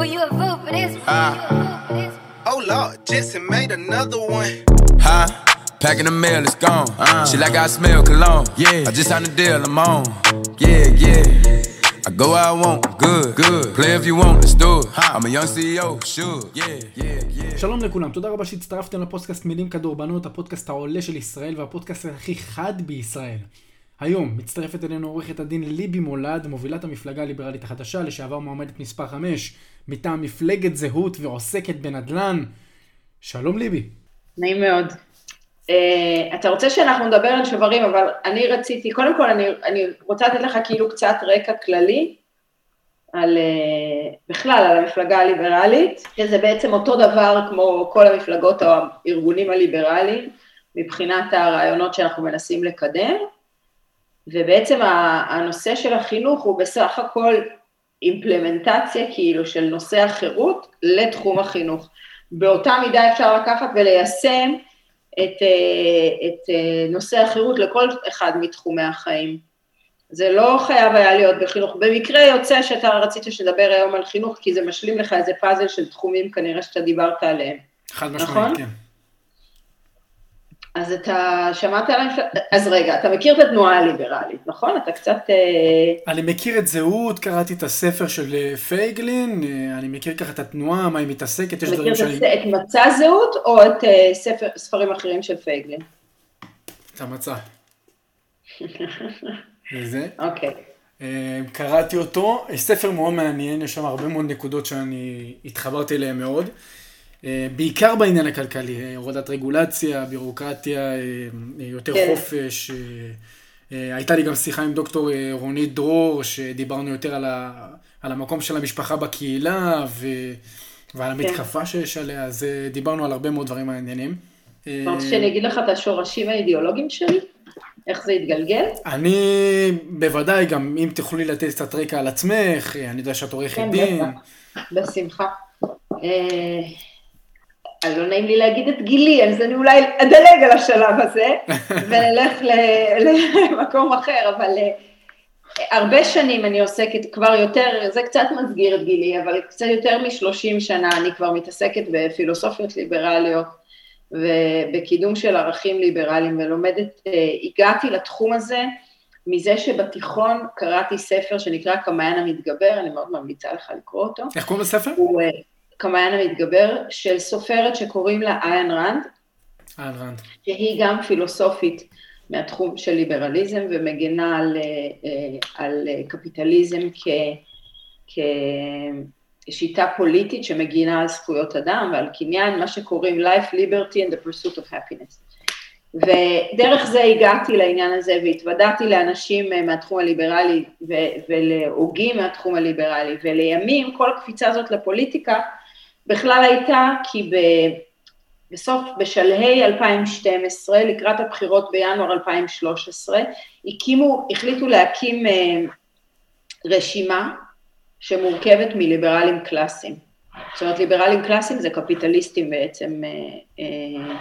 Who you a fool for this? Oh Lord, Jensen made another one. Huh? Packing the mail, it's gone. Uh, she like I smell cologne. Yeah. I just signed a deal, I'm on. Yeah, yeah. I go where I want, good, good. Play if you want, let's do it. I'm a young CEO, sure. Yeah, yeah, yeah. שלום לכולם, תודה רבה שהצטרפתם לפודקאסט מילים כדורבנות, הפודקאסט העולה של ישראל והפודקאסט הכי חד בישראל. היום מצטרפת אלינו עורכת הדין ליבי מולד, מובילת המפלגה הליברלית החדשה, לשעבר מועמדת מספר 5, מטעם מפלגת זהות ועוסקת בנדל"ן. שלום ליבי. נעים מאוד. Uh, אתה רוצה שאנחנו נדבר על שוברים, אבל אני רציתי, קודם כל אני, אני רוצה לתת לך כאילו קצת רקע כללי על, uh, בכלל על המפלגה הליברלית, שזה בעצם אותו דבר כמו כל המפלגות או הארגונים הליברליים, מבחינת הרעיונות שאנחנו מנסים לקדם, ובעצם הנושא של החינוך הוא בסך הכל אימפלמנטציה כאילו של נושא החירות לתחום החינוך. באותה מידה אפשר לקחת וליישם את, אה, את אה, נושא החירות לכל אחד מתחומי החיים. זה לא חייב היה להיות בחינוך. במקרה יוצא שאתה רצית שנדבר היום על חינוך, כי זה משלים לך איזה פאזל של תחומים כנראה שאתה דיברת עליהם. חד משמעית, נכון? כן. אז אתה שמעת על המפלגה, אז רגע, אתה מכיר את התנועה הליברלית, נכון? אתה קצת... אה, אני מכיר את זהות, קראתי את הספר של אה, פייגלין, אה, אני מכיר ככה את התנועה, מה היא מתעסקת, יש מכיר דברים שאני... הס- את מצע זהות או את ספר, ספרים אחרים של פייגלין? את המצע. וזה. אוקיי. קראתי אותו, ספר מאוד מעניין, יש שם הרבה מאוד נקודות שאני התחברתי אליהן מאוד. אה, בעיקר בעניין הכלכלי, אה, הורדת רגולציה, בירוקרטיה, אה, יותר כן. חופש. הייתה לי גם שיחה עם דוקטור רונית דרור, שדיברנו יותר על, ה, על המקום של המשפחה בקהילה ו, ועל המתקפה שיש עליה, אז דיברנו על הרבה מאוד דברים מעניינים. רוצה שאני אגיד לך את השורשים האידיאולוגיים שלי? איך זה התגלגל? אני בוודאי, גם אם תוכלי לתת קצת רקע על עצמך, אני יודע שאת עורכת כן, דין. בשמחה. אה, אה, לא נעים לי להגיד את גילי, אז אני אולי אדלג על השלב הזה, ונלך למקום אחר, אבל אה, הרבה שנים אני עוסקת כבר יותר, זה קצת מסגיר את גילי, אבל קצת יותר מ-30 שנה אני כבר מתעסקת בפילוסופיות ליברליות ובקידום של ערכים ליברליים ולומדת, אה, הגעתי לתחום הזה מזה שבתיכון קראתי ספר שנקרא כמעיין המתגבר, אני מאוד ממליצה לך לקרוא אותו. איך קוראים לספר? הוא כמעיין המתגבר של סופרת שקוראים לה איין רנד, אה, רנד. שהיא גם פילוסופית מהתחום של ליברליזם ומגינה על, אה, אה, על אה, קפיטליזם כ, כשיטה פוליטית שמגינה על זכויות אדם ועל קניין, מה שקוראים life, liberty and the pursuit of happiness. ודרך זה הגעתי לעניין הזה והתוודעתי לאנשים מהתחום הליברלי ו- ולהוגים מהתחום הליברלי, ולימים כל הקפיצה הזאת לפוליטיקה בכלל הייתה כי ב... בסוף, בשלהי 2012, לקראת הבחירות בינואר 2013, הקימו, החליטו להקים אה, רשימה שמורכבת מליברלים קלאסיים. זאת אומרת, ליברלים קלאסיים זה קפיטליסטים בעצם, אה, אה,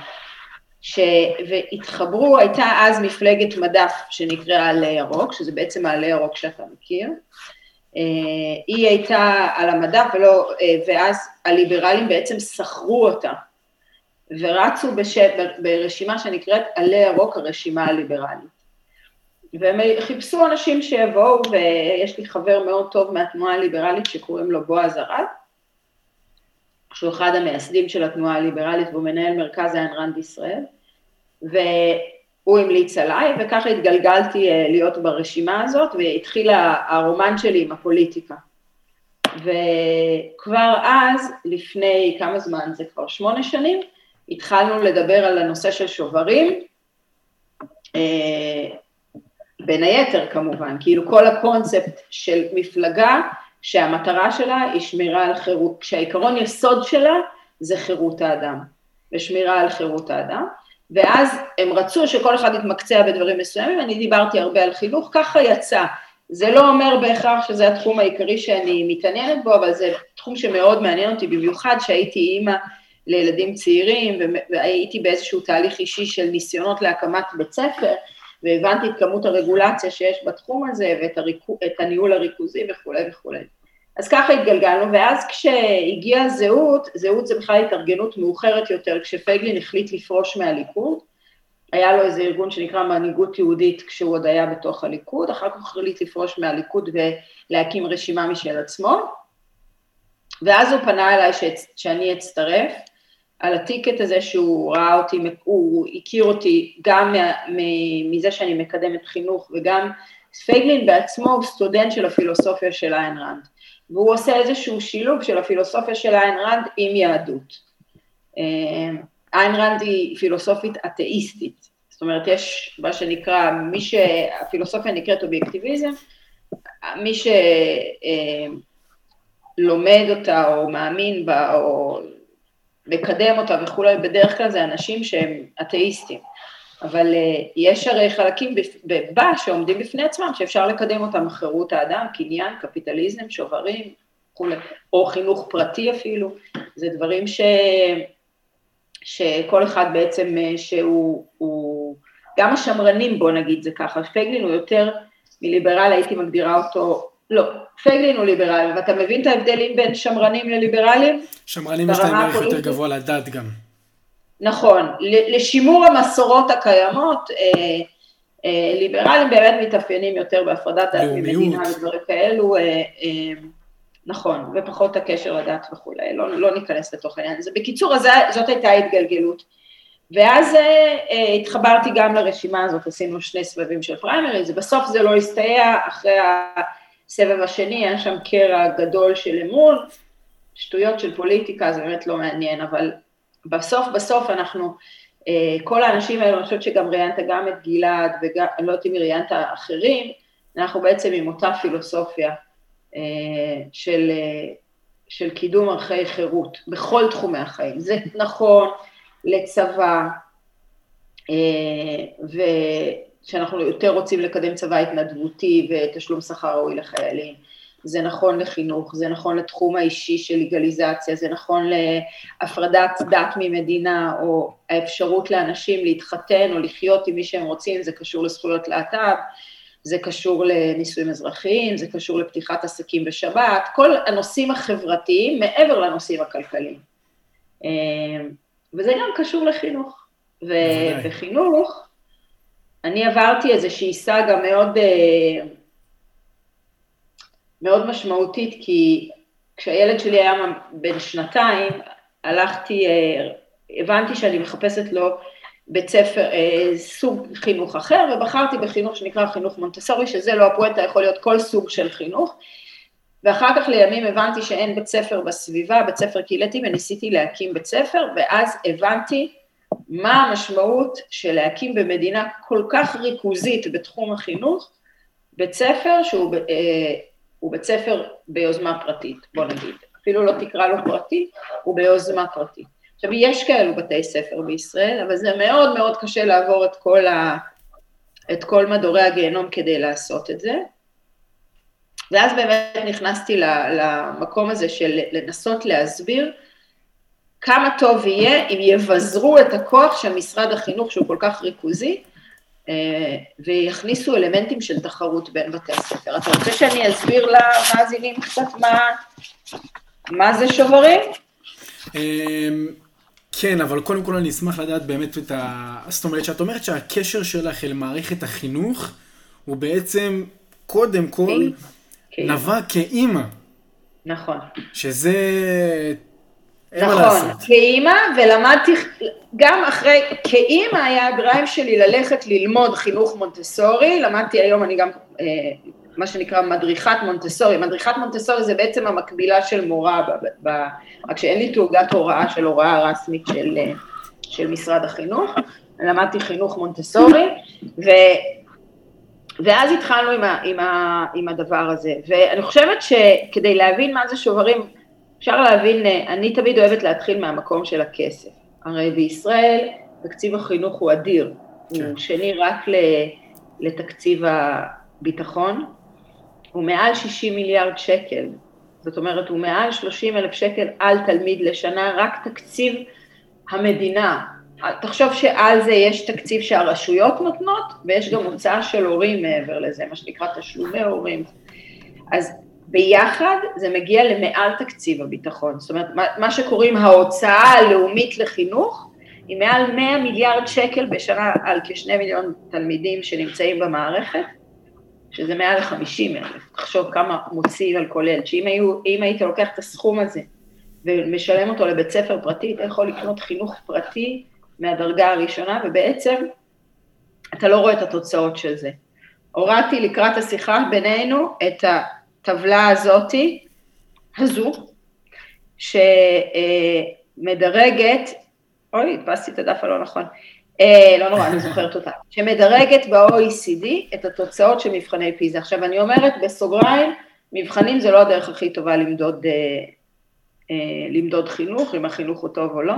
ש... והתחברו, הייתה אז מפלגת מדף שנקראה עלה ירוק, שזה בעצם העלה ירוק שאתה מכיר. אה, היא הייתה על המדף, ולא, אה, ואז הליברלים בעצם שכרו אותה. ורצו בש... ברשימה שנקראת עלה ירוק, הרשימה הליברלית. והם חיפשו אנשים שיבואו, ויש לי חבר מאוד טוב מהתנועה הליברלית שקוראים לו בועז ארד, שהוא אחד המייסדים של התנועה הליברלית והוא מנהל מרכז איין רנד ישראל, והוא המליץ עליי, וככה התגלגלתי אה, להיות ברשימה הזאת, והתחיל הרומן שלי עם הפוליטיקה. וכבר אז, לפני כמה זמן, זה כבר שמונה שנים, התחלנו לדבר על הנושא של שוברים, אה, בין היתר כמובן, כאילו כל הקונספט של מפלגה שהמטרה שלה היא שמירה על חירות, שהעיקרון יסוד שלה זה חירות האדם, ושמירה על חירות האדם, ואז הם רצו שכל אחד יתמקצע בדברים מסוימים, אני דיברתי הרבה על חינוך, ככה יצא. זה לא אומר בהכרח שזה התחום העיקרי שאני מתעניינת בו, אבל זה תחום שמאוד מעניין אותי, במיוחד שהייתי אימא לילדים צעירים, והייתי באיזשהו תהליך אישי של ניסיונות להקמת בית ספר, והבנתי את כמות הרגולציה שיש בתחום הזה, ואת הריקו, את הניהול הריכוזי וכולי וכולי. אז ככה התגלגלנו, ואז כשהגיעה זהות, זהות זה בכלל התארגנות מאוחרת יותר, כשפייגלין החליט לפרוש מהליכוד, היה לו איזה ארגון שנקרא מנהיגות יהודית כשהוא עוד היה בתוך הליכוד, אחר כך החליט לפרוש מהליכוד ולהקים רשימה משל עצמו, ואז הוא פנה אליי שאני אצטרף, על הטיקט הזה שהוא ראה אותי, הוא הכיר אותי גם מזה שאני מקדמת חינוך וגם פייגלין בעצמו הוא סטודנט של הפילוסופיה של איין ראנד, והוא עושה איזשהו שילוב של הפילוסופיה של איין ראנד עם יהדות. אה, איין ראנד היא פילוסופית אתאיסטית, זאת אומרת יש מה שנקרא, מי שהפילוסופיה נקראת אובייקטיביזם, מי שלומד אה, אותה או מאמין בה או מקדם אותה וכולי, בדרך כלל זה אנשים שהם אתאיסטים. אבל uh, יש הרי חלקים בה שעומדים בפני עצמם, שאפשר לקדם אותם, חירות האדם, קניין, קפיטליזם, שוברים, וכולי, או חינוך פרטי אפילו, זה דברים ש... שכל אחד בעצם, אה, שהוא, הוא, גם השמרנים בוא נגיד זה ככה, פייגלין הוא יותר מליברל, הייתי מגדירה אותו, לא, פייגלין הוא ליברל, ואתה מבין את ההבדלים בין שמרנים לליברלים? שמרנים יש להם ערך יותר גבוה לדת גם. נכון, לשימור המסורות הקיימות, אה, אה, ליברלים באמת מתאפיינים יותר בהפרדת דת ממדינה ודברים כאלו, אה, נכון, ופחות הקשר לדת וכולי, לא, לא ניכנס לתוך העניין הזה. בקיצור, אז זאת הייתה התגלגלות. ואז התחברתי גם לרשימה הזאת, עשינו שני סבבים של פריימריז, בסוף זה לא הסתייע, אחרי הסבב השני היה שם קרע גדול של אמון, שטויות של פוליטיקה, זה באמת לא מעניין, אבל בסוף בסוף אנחנו, אה, כל האנשים האלו, אני חושבת שגם ראיינת גם את גלעד, וגם, אני לא יודעת אם ראיינת אחרים, אנחנו בעצם עם אותה פילוסופיה אה, של, אה, של קידום ערכי חירות בכל תחומי החיים. זה נכון לצבא, ושאנחנו יותר רוצים לקדם צבא התנדבותי ותשלום שכר ראוי לחיילים. זה נכון לחינוך, זה נכון לתחום האישי של לגליזציה, זה נכון להפרדת דת ממדינה, או האפשרות לאנשים להתחתן או לחיות עם מי שהם רוצים, זה קשור לזכויות להט"ב, זה קשור לנישואים אזרחיים, זה קשור לפתיחת עסקים בשבת, כל הנושאים החברתיים מעבר לנושאים הכלכליים. אה, וזה גם קשור לחינוך. ובחינוך, אני עברתי איזושהי סאגה מאוד... מאוד משמעותית, כי כשהילד שלי היה בן שנתיים, הלכתי, אה, הבנתי שאני מחפשת לו בית ספר, אה, סוג חינוך אחר, ובחרתי בחינוך שנקרא חינוך מונטסורי, שזה לא הפואנטה, יכול להיות כל סוג של חינוך. ואחר כך לימים הבנתי שאין בית ספר בסביבה, בית ספר קהילתי, וניסיתי להקים בית ספר, ואז הבנתי מה המשמעות של להקים במדינה כל כך ריכוזית בתחום החינוך, בית ספר שהוא אה, הוא בית ספר ביוזמה פרטית, בוא נגיד, אפילו לא תקרא לו פרטי, הוא ביוזמה פרטית. עכשיו, יש כאלו בתי ספר בישראל, אבל זה מאוד מאוד קשה לעבור את כל, ה, את כל מדורי הגיהנום כדי לעשות את זה. ואז באמת נכנסתי למקום הזה של לנסות להסביר כמה טוב יהיה אם יבזרו את הכוח של משרד החינוך, שהוא כל כך ריכוזי, ויכניסו אלמנטים של תחרות בין בתי הספר. אתה רוצה שאני אסביר למאזינים קצת מה, מה זה שוברים? אמ, כן, אבל קודם כל אני אשמח לדעת באמת את ה... זאת אומרת, שאת אומרת שהקשר שלך אל מערכת החינוך הוא בעצם קודם כל נבע כאימא. נכון. שזה נכון, כאימא, ולמדתי, גם אחרי, כאימא היה הדרייב שלי ללכת ללמוד חינוך מונטסורי, למדתי היום, אני גם, אה, מה שנקרא מדריכת מונטסורי, מדריכת מונטסורי זה בעצם המקבילה של מורה, ב, ב, רק שאין לי תעוגת הוראה של הוראה רשמית של, אה, של משרד החינוך, למדתי חינוך מונטסורי, ו... ואז התחלנו עם, ה, עם, ה, עם הדבר הזה, ואני חושבת שכדי להבין מה זה שוברים, אפשר להבין, אה, אני תמיד אוהבת להתחיל מהמקום של הכסף. הרי בישראל תקציב החינוך הוא אדיר, כן. הוא שני רק לתקציב הביטחון, הוא מעל 60 מיליארד שקל, זאת אומרת הוא מעל 30 אלף שקל על תלמיד לשנה, רק תקציב המדינה. תחשוב שעל זה יש תקציב שהרשויות נותנות, ויש גם הוצאה של הורים מעבר לזה, מה שנקרא תשלומי הורים. אז ביחד זה מגיע למעל תקציב הביטחון. זאת אומרת, מה, שקוראים ההוצאה הלאומית לחינוך, היא מעל 100 מיליארד שקל בשנה על כשני מיליון תלמידים שנמצאים במערכת, שזה מעל ל-50 אלף. תחשוב כמה מוציא על כל ילד, שאם היו, היית לוקח את הסכום הזה ומשלם אותו לבית ספר פרטי, אתה יכול לקנות חינוך פרטי מהדרגה הראשונה, ובעצם אתה לא רואה את התוצאות של זה. הורדתי לקראת השיחה בינינו את הטבלה הזאתי, הזו, שמדרגת, אוי, הדפסתי את הדף הלא נכון, אה, לא נורא, אני זוכרת אותה, שמדרגת ב-OECD את התוצאות של מבחני פיזה. עכשיו, אני אומרת בסוגריים, מבחנים זה לא הדרך הכי טובה למדוד, אה, אה, למדוד חינוך, אם החינוך הוא טוב או לא,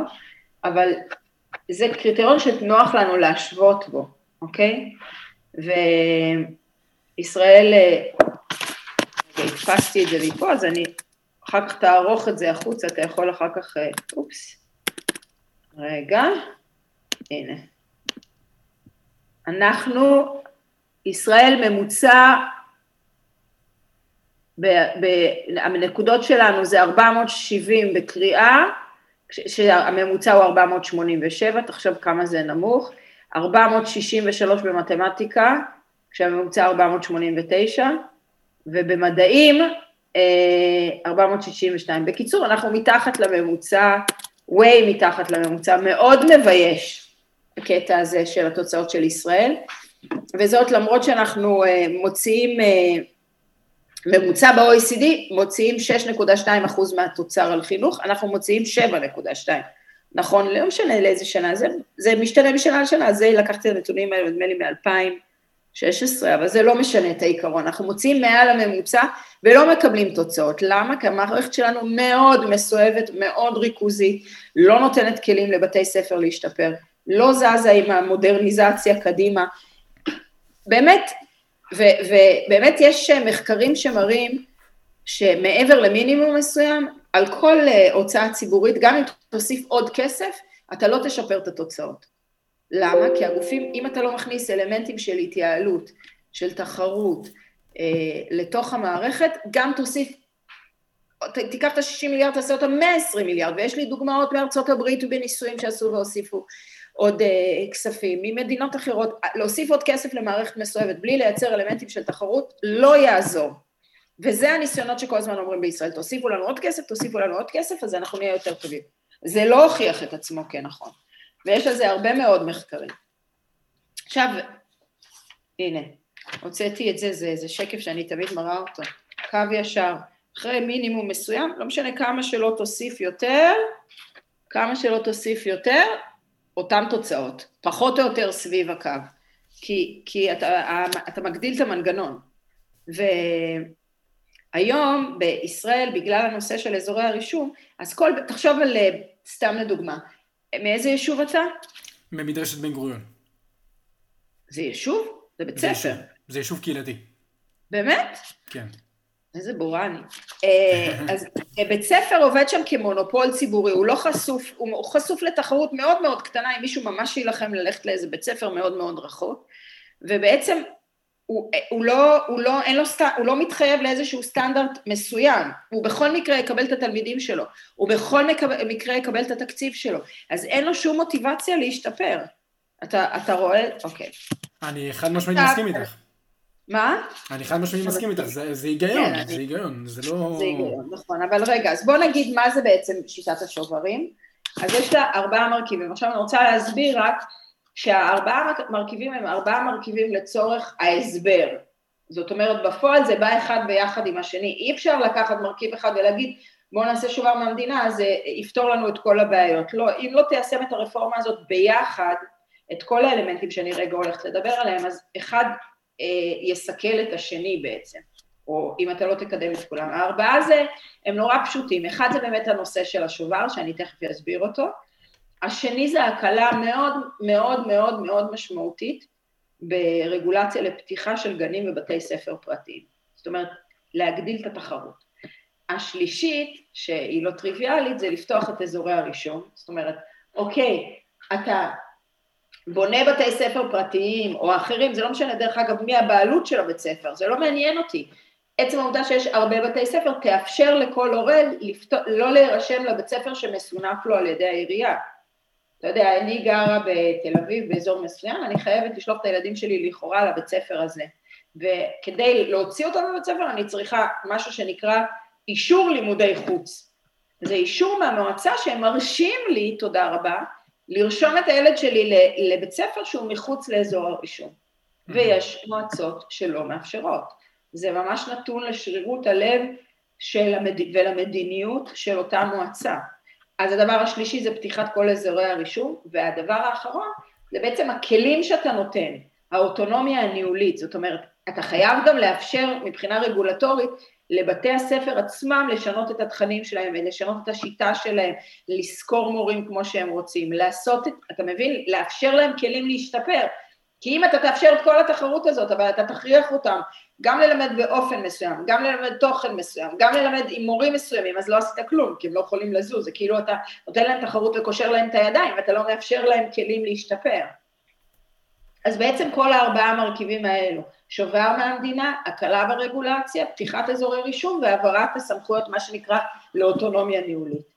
אבל זה קריטריון שנוח לנו להשוות בו, אוקיי? וישראל, הדפסתי את זה מפה, אז אני אחר כך תערוך את זה החוצה, אתה יכול אחר כך, אופס, רגע, הנה. אנחנו, ישראל ממוצע, ב, ב, הנקודות שלנו זה 470 בקריאה, שהממוצע הוא 487, תחשוב כמה זה נמוך, 463 במתמטיקה, כשהממוצע 489, ובמדעים 462. אה, בקיצור, אנחנו מתחת לממוצע, way מתחת לממוצע, מאוד מבייש הקטע הזה של התוצאות של ישראל, וזאת למרות שאנחנו אה, מוציאים, אה, ממוצע ב-OECD, מוציאים 6.2 אחוז מהתוצר על חינוך, אנחנו מוציאים 7.2. נכון, לא משנה לאיזה שנה, זה, זה משתנה משנה לשנה, זה לקחתי את הנתונים האלה, נדמה לי מ-2016, אבל זה לא משנה את העיקרון, אנחנו מוציאים מעל הממוצע ולא מקבלים תוצאות, למה? כי המערכת שלנו מאוד מסואבת, מאוד ריכוזית, לא נותנת כלים לבתי ספר להשתפר, לא זזה עם המודרניזציה קדימה. באמת, ובאמת יש מחקרים שמראים שמעבר למינימום מסוים, על כל אה, הוצאה ציבורית, גם אם תוסיף עוד כסף, אתה לא תשפר את התוצאות. למה? כי הגופים, אם אתה לא מכניס אלמנטים של התייעלות, של תחרות, אה, לתוך המערכת, גם תוסיף, תיקח את ה-60 מיליארד, תעשה אותם 120 מיליארד, ויש לי דוגמאות מארצות הברית ובניסויים שעשו והוסיפו עוד uh, כספים ממדינות אחרות, להוסיף עוד כסף למערכת מסואבת בלי לייצר אלמנטים של תחרות לא יעזור. וזה הניסיונות שכל הזמן אומרים בישראל, תוסיפו לנו עוד כסף, תוסיפו לנו עוד כסף, אז אנחנו נהיה יותר טובים. זה לא הוכיח את עצמו כנכון, ויש על זה הרבה מאוד מחקרים. עכשיו, הנה, הוצאתי את זה, זה, זה שקף שאני תמיד מראה אותו, קו ישר, אחרי מינימום מסוים, לא משנה כמה שלא תוסיף יותר, כמה שלא תוסיף יותר, אותן תוצאות, פחות או יותר סביב הקו, כי, כי אתה, אתה מגדיל את המנגנון. והיום בישראל, בגלל הנושא של אזורי הרישום, אז כל, תחשוב על, סתם לדוגמה, מאיזה יישוב אתה? ממדרשת בן גוריון. זה יישוב? זה בית ספר. זה יישוב, זה יישוב קהילתי. באמת? כן. איזה בור אני. אה, אז אה, בית ספר עובד שם כמונופול ציבורי, הוא לא חשוף, הוא חשוף לתחרות מאוד מאוד קטנה, אם מישהו ממש יילחם ללכת לאיזה בית ספר מאוד מאוד רחוק, ובעצם הוא, הוא, לא, הוא, לא, אין לו הוא לא מתחייב לאיזשהו סטנדרט מסוים, הוא בכל מקרה יקבל את התלמידים שלו, הוא בכל מקרה יקבל את התקציב שלו, אז אין לו שום מוטיבציה להשתפר. אתה, אתה רואה? אוקיי. אני חד משמעית מסכים איתך. מה? אני חד משמעית מסכים איתך, זה, זה היגיון, כן, זה אני... היגיון, זה לא... זה היגיון, נכון, אבל רגע, אז בוא נגיד מה זה בעצם שיטת השוברים. אז יש לה ארבעה מרכיבים, עכשיו אני רוצה להסביר רק שהארבעה מרכיבים הם ארבעה מרכיבים לצורך ההסבר. זאת אומרת, בפועל זה בא אחד ביחד עם השני, אי אפשר לקחת מרכיב אחד ולהגיד בואו נעשה שובר מהמדינה, זה יפתור לנו את כל הבעיות. לא, אם לא תיישם את הרפורמה הזאת ביחד, את כל האלמנטים שאני רגע הולכת לדבר עליהם, אז אחד אה, יסכל את השני בעצם, או אם אתה לא תקדם את כולם. הארבעה זה, הם נורא פשוטים, אחד זה באמת הנושא של השובר, שאני תכף אסביר אותו, השני זה הקלה מאוד מאוד מאוד מאוד משמעותית ברגולציה לפתיחה של גנים ובתי ספר פרטיים, זאת אומרת להגדיל את התחרות. השלישית, שהיא לא טריוויאלית, זה לפתוח את אזורי הרישום, זאת אומרת, אוקיי, אתה בונה בתי ספר פרטיים או אחרים, זה לא משנה דרך אגב מי הבעלות של הבית ספר, זה לא מעניין אותי. עצם העובדה שיש הרבה בתי ספר תאפשר לכל הורה לפתור, לא להירשם לבית ספר שמסונף לו על ידי העירייה. אתה יודע, אני גרה בתל אביב באזור מסוים, אני חייבת לשלוח את הילדים שלי לכאורה לבית ספר הזה. וכדי להוציא אותם מבית ספר אני צריכה משהו שנקרא אישור לימודי חוץ. זה אישור מהמועצה שהם מרשים לי, תודה רבה, לרשום את הילד שלי לבית ספר שהוא מחוץ לאזור הרישום. ויש מועצות שלא מאפשרות. זה ממש נתון לשרירות הלב של המד... ולמדיניות של אותה מועצה. אז הדבר השלישי זה פתיחת כל אזורי הרישום, והדבר האחרון זה בעצם הכלים שאתה נותן, האוטונומיה הניהולית, זאת אומרת, אתה חייב גם לאפשר מבחינה רגולטורית לבתי הספר עצמם לשנות את התכנים שלהם ולשנות את השיטה שלהם, לשכור מורים כמו שהם רוצים, לעשות את, אתה מבין? לאפשר להם כלים להשתפר. כי אם אתה תאפשר את כל התחרות הזאת, אבל אתה תכריח אותם גם ללמד באופן מסוים, גם ללמד תוכן מסוים, גם ללמד עם מורים מסוימים, אז לא עשית כלום, כי הם לא יכולים לזוז, זה כאילו אתה נותן להם תחרות וקושר להם את הידיים, ואתה לא מאפשר להם כלים להשתפר. אז בעצם כל הארבעה המרכיבים האלו, שובר מהמדינה, הקלה ברגולציה, פתיחת אזורי רישום והעברת הסמכויות, מה שנקרא, לאוטונומיה ניהולית.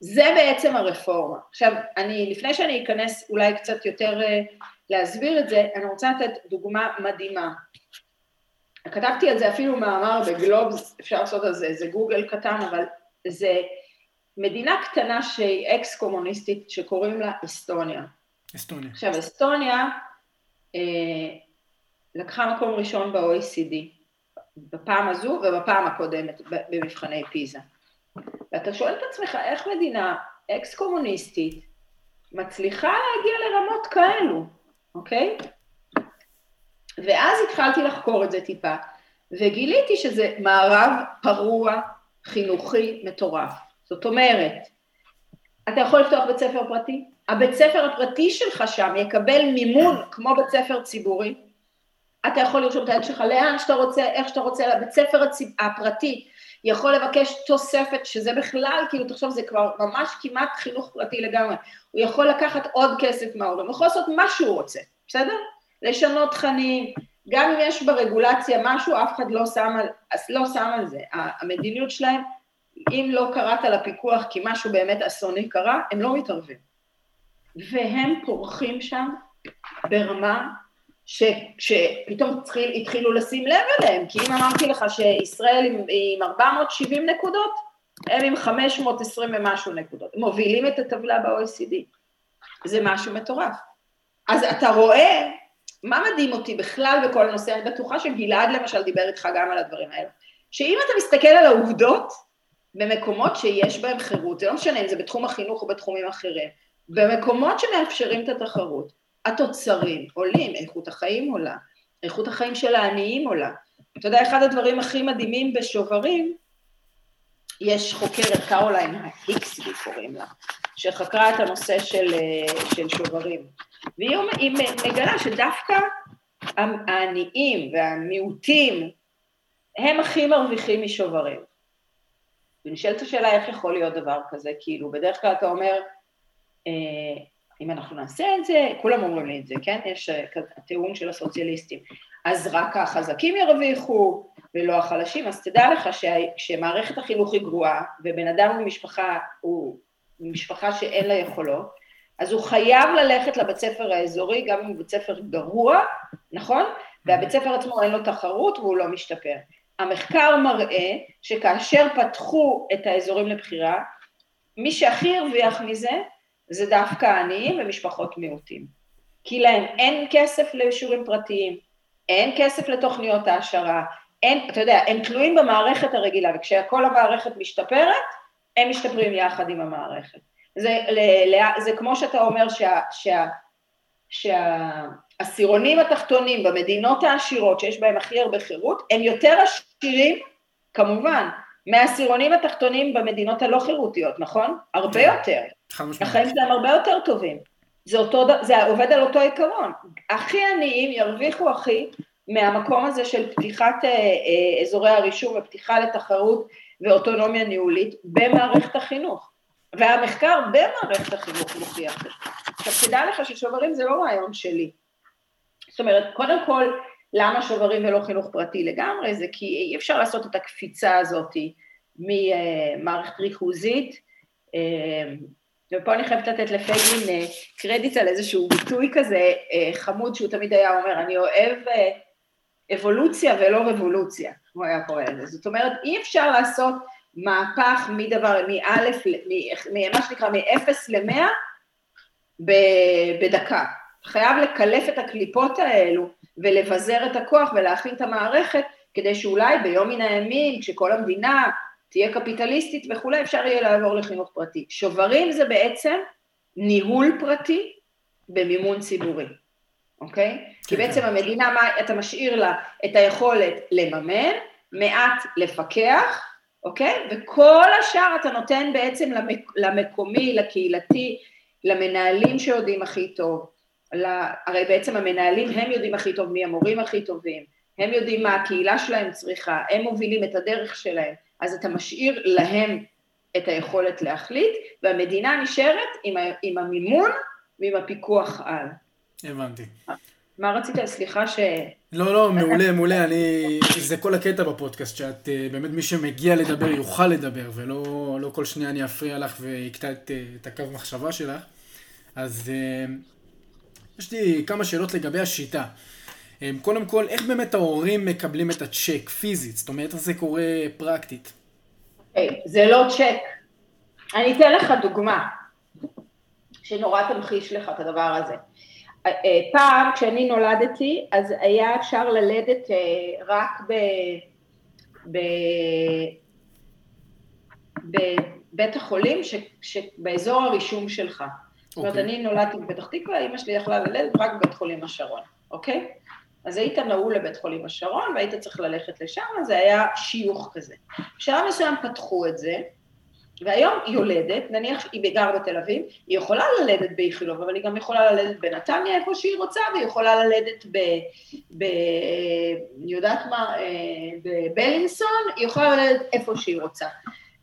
זה בעצם הרפורמה. עכשיו, אני, לפני שאני אכנס אולי קצת יותר uh, להסביר את זה, אני רוצה לתת דוגמה מדהימה. כתבתי על זה אפילו מאמר בגלובס, אפשר לעשות על זה איזה גוגל קטן, אבל זה מדינה קטנה שהיא אקס קומוניסטית שקוראים לה אסטוניה. אסטוניה. עכשיו, אסטוניה אה, לקחה מקום ראשון ב-OECD, בפעם הזו ובפעם הקודמת במבחני פיזה. ואתה שואל את עצמך, איך מדינה אקס קומוניסטית מצליחה להגיע לרמות כאלו, אוקיי? ואז התחלתי לחקור את זה טיפה, וגיליתי שזה מערב פרוע, חינוכי, מטורף. זאת אומרת, אתה יכול לפתוח בית ספר פרטי, הבית ספר הפרטי שלך שם יקבל מימון כמו בית ספר ציבורי, אתה יכול לרשום את הילד שלך לאן שאתה רוצה, איך שאתה רוצה, לבית ספר. הפרטי יכול לבקש תוספת, שזה בכלל, כאילו, תחשוב, זה כבר ממש כמעט חינוך פרטי לגמרי. הוא יכול לקחת עוד כסף מההורים, הוא יכול לעשות מה שהוא רוצה, בסדר? לשנות תכנים, גם אם יש ברגולציה משהו, אף אחד לא שם על, לא שם על זה. המדיניות שלהם, אם לא קראת לפיקוח כי משהו באמת אסוני קרה, הם לא מתערבים. והם פורחים שם ברמה שפתאום התחיל, התחילו לשים לב אליהם, כי אם אמרתי לך שישראל עם, עם 470 נקודות, הם עם 520 ומשהו נקודות, מובילים את הטבלה ב-OECD, זה משהו מטורף. אז אתה רואה, מה מדהים אותי בכלל בכל הנושא, אני בטוחה שגלעד למשל דיבר איתך גם על הדברים האלה, שאם אתה מסתכל על העובדות, במקומות שיש בהם חירות, זה לא משנה אם זה בתחום החינוך או בתחומים אחרים, במקומות שמאפשרים את התחרות, התוצרים עולים, איכות החיים עולה, איכות החיים של העניים עולה. אתה יודע, אחד הדברים הכי מדהימים בשוברים, יש חוקרת, קרוליין היקסבי קוראים לה, שחקרה את הנושא של, של שוברים, והיא מגלה שדווקא העניים והמיעוטים הם הכי מרוויחים משוברים. ונשאלת השאלה איך יכול להיות דבר כזה, כאילו בדרך כלל אתה אומר, אה, אם אנחנו נעשה את זה, כולם אומרים לי את זה, כן? יש אה, הטיעון של הסוציאליסטים. אז רק החזקים ירוויחו ולא החלשים, אז תדע לך שמערכת החינוך היא גרועה, ובן אדם הוא משפחה, הוא משפחה שאין לה יכולות, אז הוא חייב ללכת לבית ספר האזורי, גם אם הוא בית ספר גרוע, נכון? והבית ספר עצמו אין לו תחרות והוא לא משתפר. המחקר מראה שכאשר פתחו את האזורים לבחירה, מי שהכי הרוויח מזה זה דווקא עניים ומשפחות מיעוטים. כי להם אין כסף לשיעורים פרטיים, אין כסף לתוכניות העשרה, אין, אתה יודע, הם תלויים במערכת הרגילה, וכשכל המערכת משתפרת, הם משתפרים יחד עם המערכת. זה, זה כמו שאתה אומר שה, שה, שהעשירונים התחתונים במדינות העשירות שיש בהם הכי הרבה חירות, הם יותר עשירים, כמובן, מהעשירונים התחתונים במדינות הלא חירותיות, נכון? הרבה יותר. החיים שלהם הרבה יותר טובים. זה, אותו, זה עובד על אותו עיקרון. הכי עניים ירוויחו הכי מהמקום הזה של פתיחת אה, אה, אזורי הרישום ופתיחה לתחרות ואוטונומיה ניהולית במערכת החינוך. והמחקר במערכת החינוך מוכיח את זה. עכשיו תדע לך ששוברים זה לא רעיון שלי. זאת אומרת, קודם כל, למה שוברים ולא חינוך פרטי לגמרי? זה כי אי אפשר לעשות את הקפיצה הזאת ממערכת ריכוזית, אה, ופה אני חייבת לתת לפייגלין אה, קרדיט על איזשהו ביטוי כזה אה, חמוד שהוא תמיד היה אומר, אני אוהב אבולוציה ולא רבולוציה, הוא היה קורא לזה. זאת אומרת, אי אפשר לעשות מהפך מדבר, מאלף, מה שנקרא, מאפס למאה בדקה. חייב לקלף את הקליפות האלו ולבזר את הכוח ולהכין את המערכת כדי שאולי ביום מן הימים, כשכל המדינה תהיה קפיטליסטית וכולי, אפשר יהיה לעבור לחינוך פרטי. שוברים זה בעצם ניהול פרטי במימון ציבורי, אוקיי? כי כן, בעצם כן. המדינה, מה, אתה משאיר לה את היכולת לממן, מעט לפקח, אוקיי? וכל השאר אתה נותן בעצם למק, למקומי, לקהילתי, למנהלים שיודעים הכי טוב. לה, הרי בעצם המנהלים הם יודעים הכי טוב מי המורים הכי טובים, הם יודעים מה הקהילה שלהם צריכה, הם מובילים את הדרך שלהם, אז אתה משאיר להם את היכולת להחליט, והמדינה נשארת עם, ה, עם המימון ועם הפיקוח על. הבנתי. מה רצית? סליחה ש... לא, לא, מעולה, מעולה. אני... זה כל הקטע בפודקאסט, שאת אה, באמת מי שמגיע לדבר יוכל לדבר, ולא לא כל שנייה אני אפריע לך ואקטע את, אה, את הקו מחשבה שלך. אז אה, יש לי כמה שאלות לגבי השיטה. קודם כל, איך באמת ההורים מקבלים את הצ'ק פיזית? זאת אומרת, איך זה קורה פרקטית? Hey, זה לא צ'ק. אני אתן לך דוגמה, שנורא תמחיש לך את הדבר הזה. אה, אה, פעם כשאני נולדתי אז היה אפשר ללדת אה, רק ב... ב... בבית החולים ש... שבאזור הרישום שלך. זאת אומרת, אוקיי. אני נולדתי בפתח תקווה, אימא שלי יכלה ללדת רק בבית חולים השרון, אוקיי? אז היית נעול לבית חולים השרון והיית צריך ללכת לשם, זה היה שיוך כזה. בשלב מסוים פתחו את זה, והיום היא יולדת, נניח היא גרה בתל אביב, היא יכולה ללדת באיכילוב, אבל היא גם יכולה ללדת בנתניה איפה שהיא רוצה, והיא יכולה ללדת ב... ב אני יודעת מה, אה, בבלינסון, היא יכולה ללדת איפה שהיא רוצה.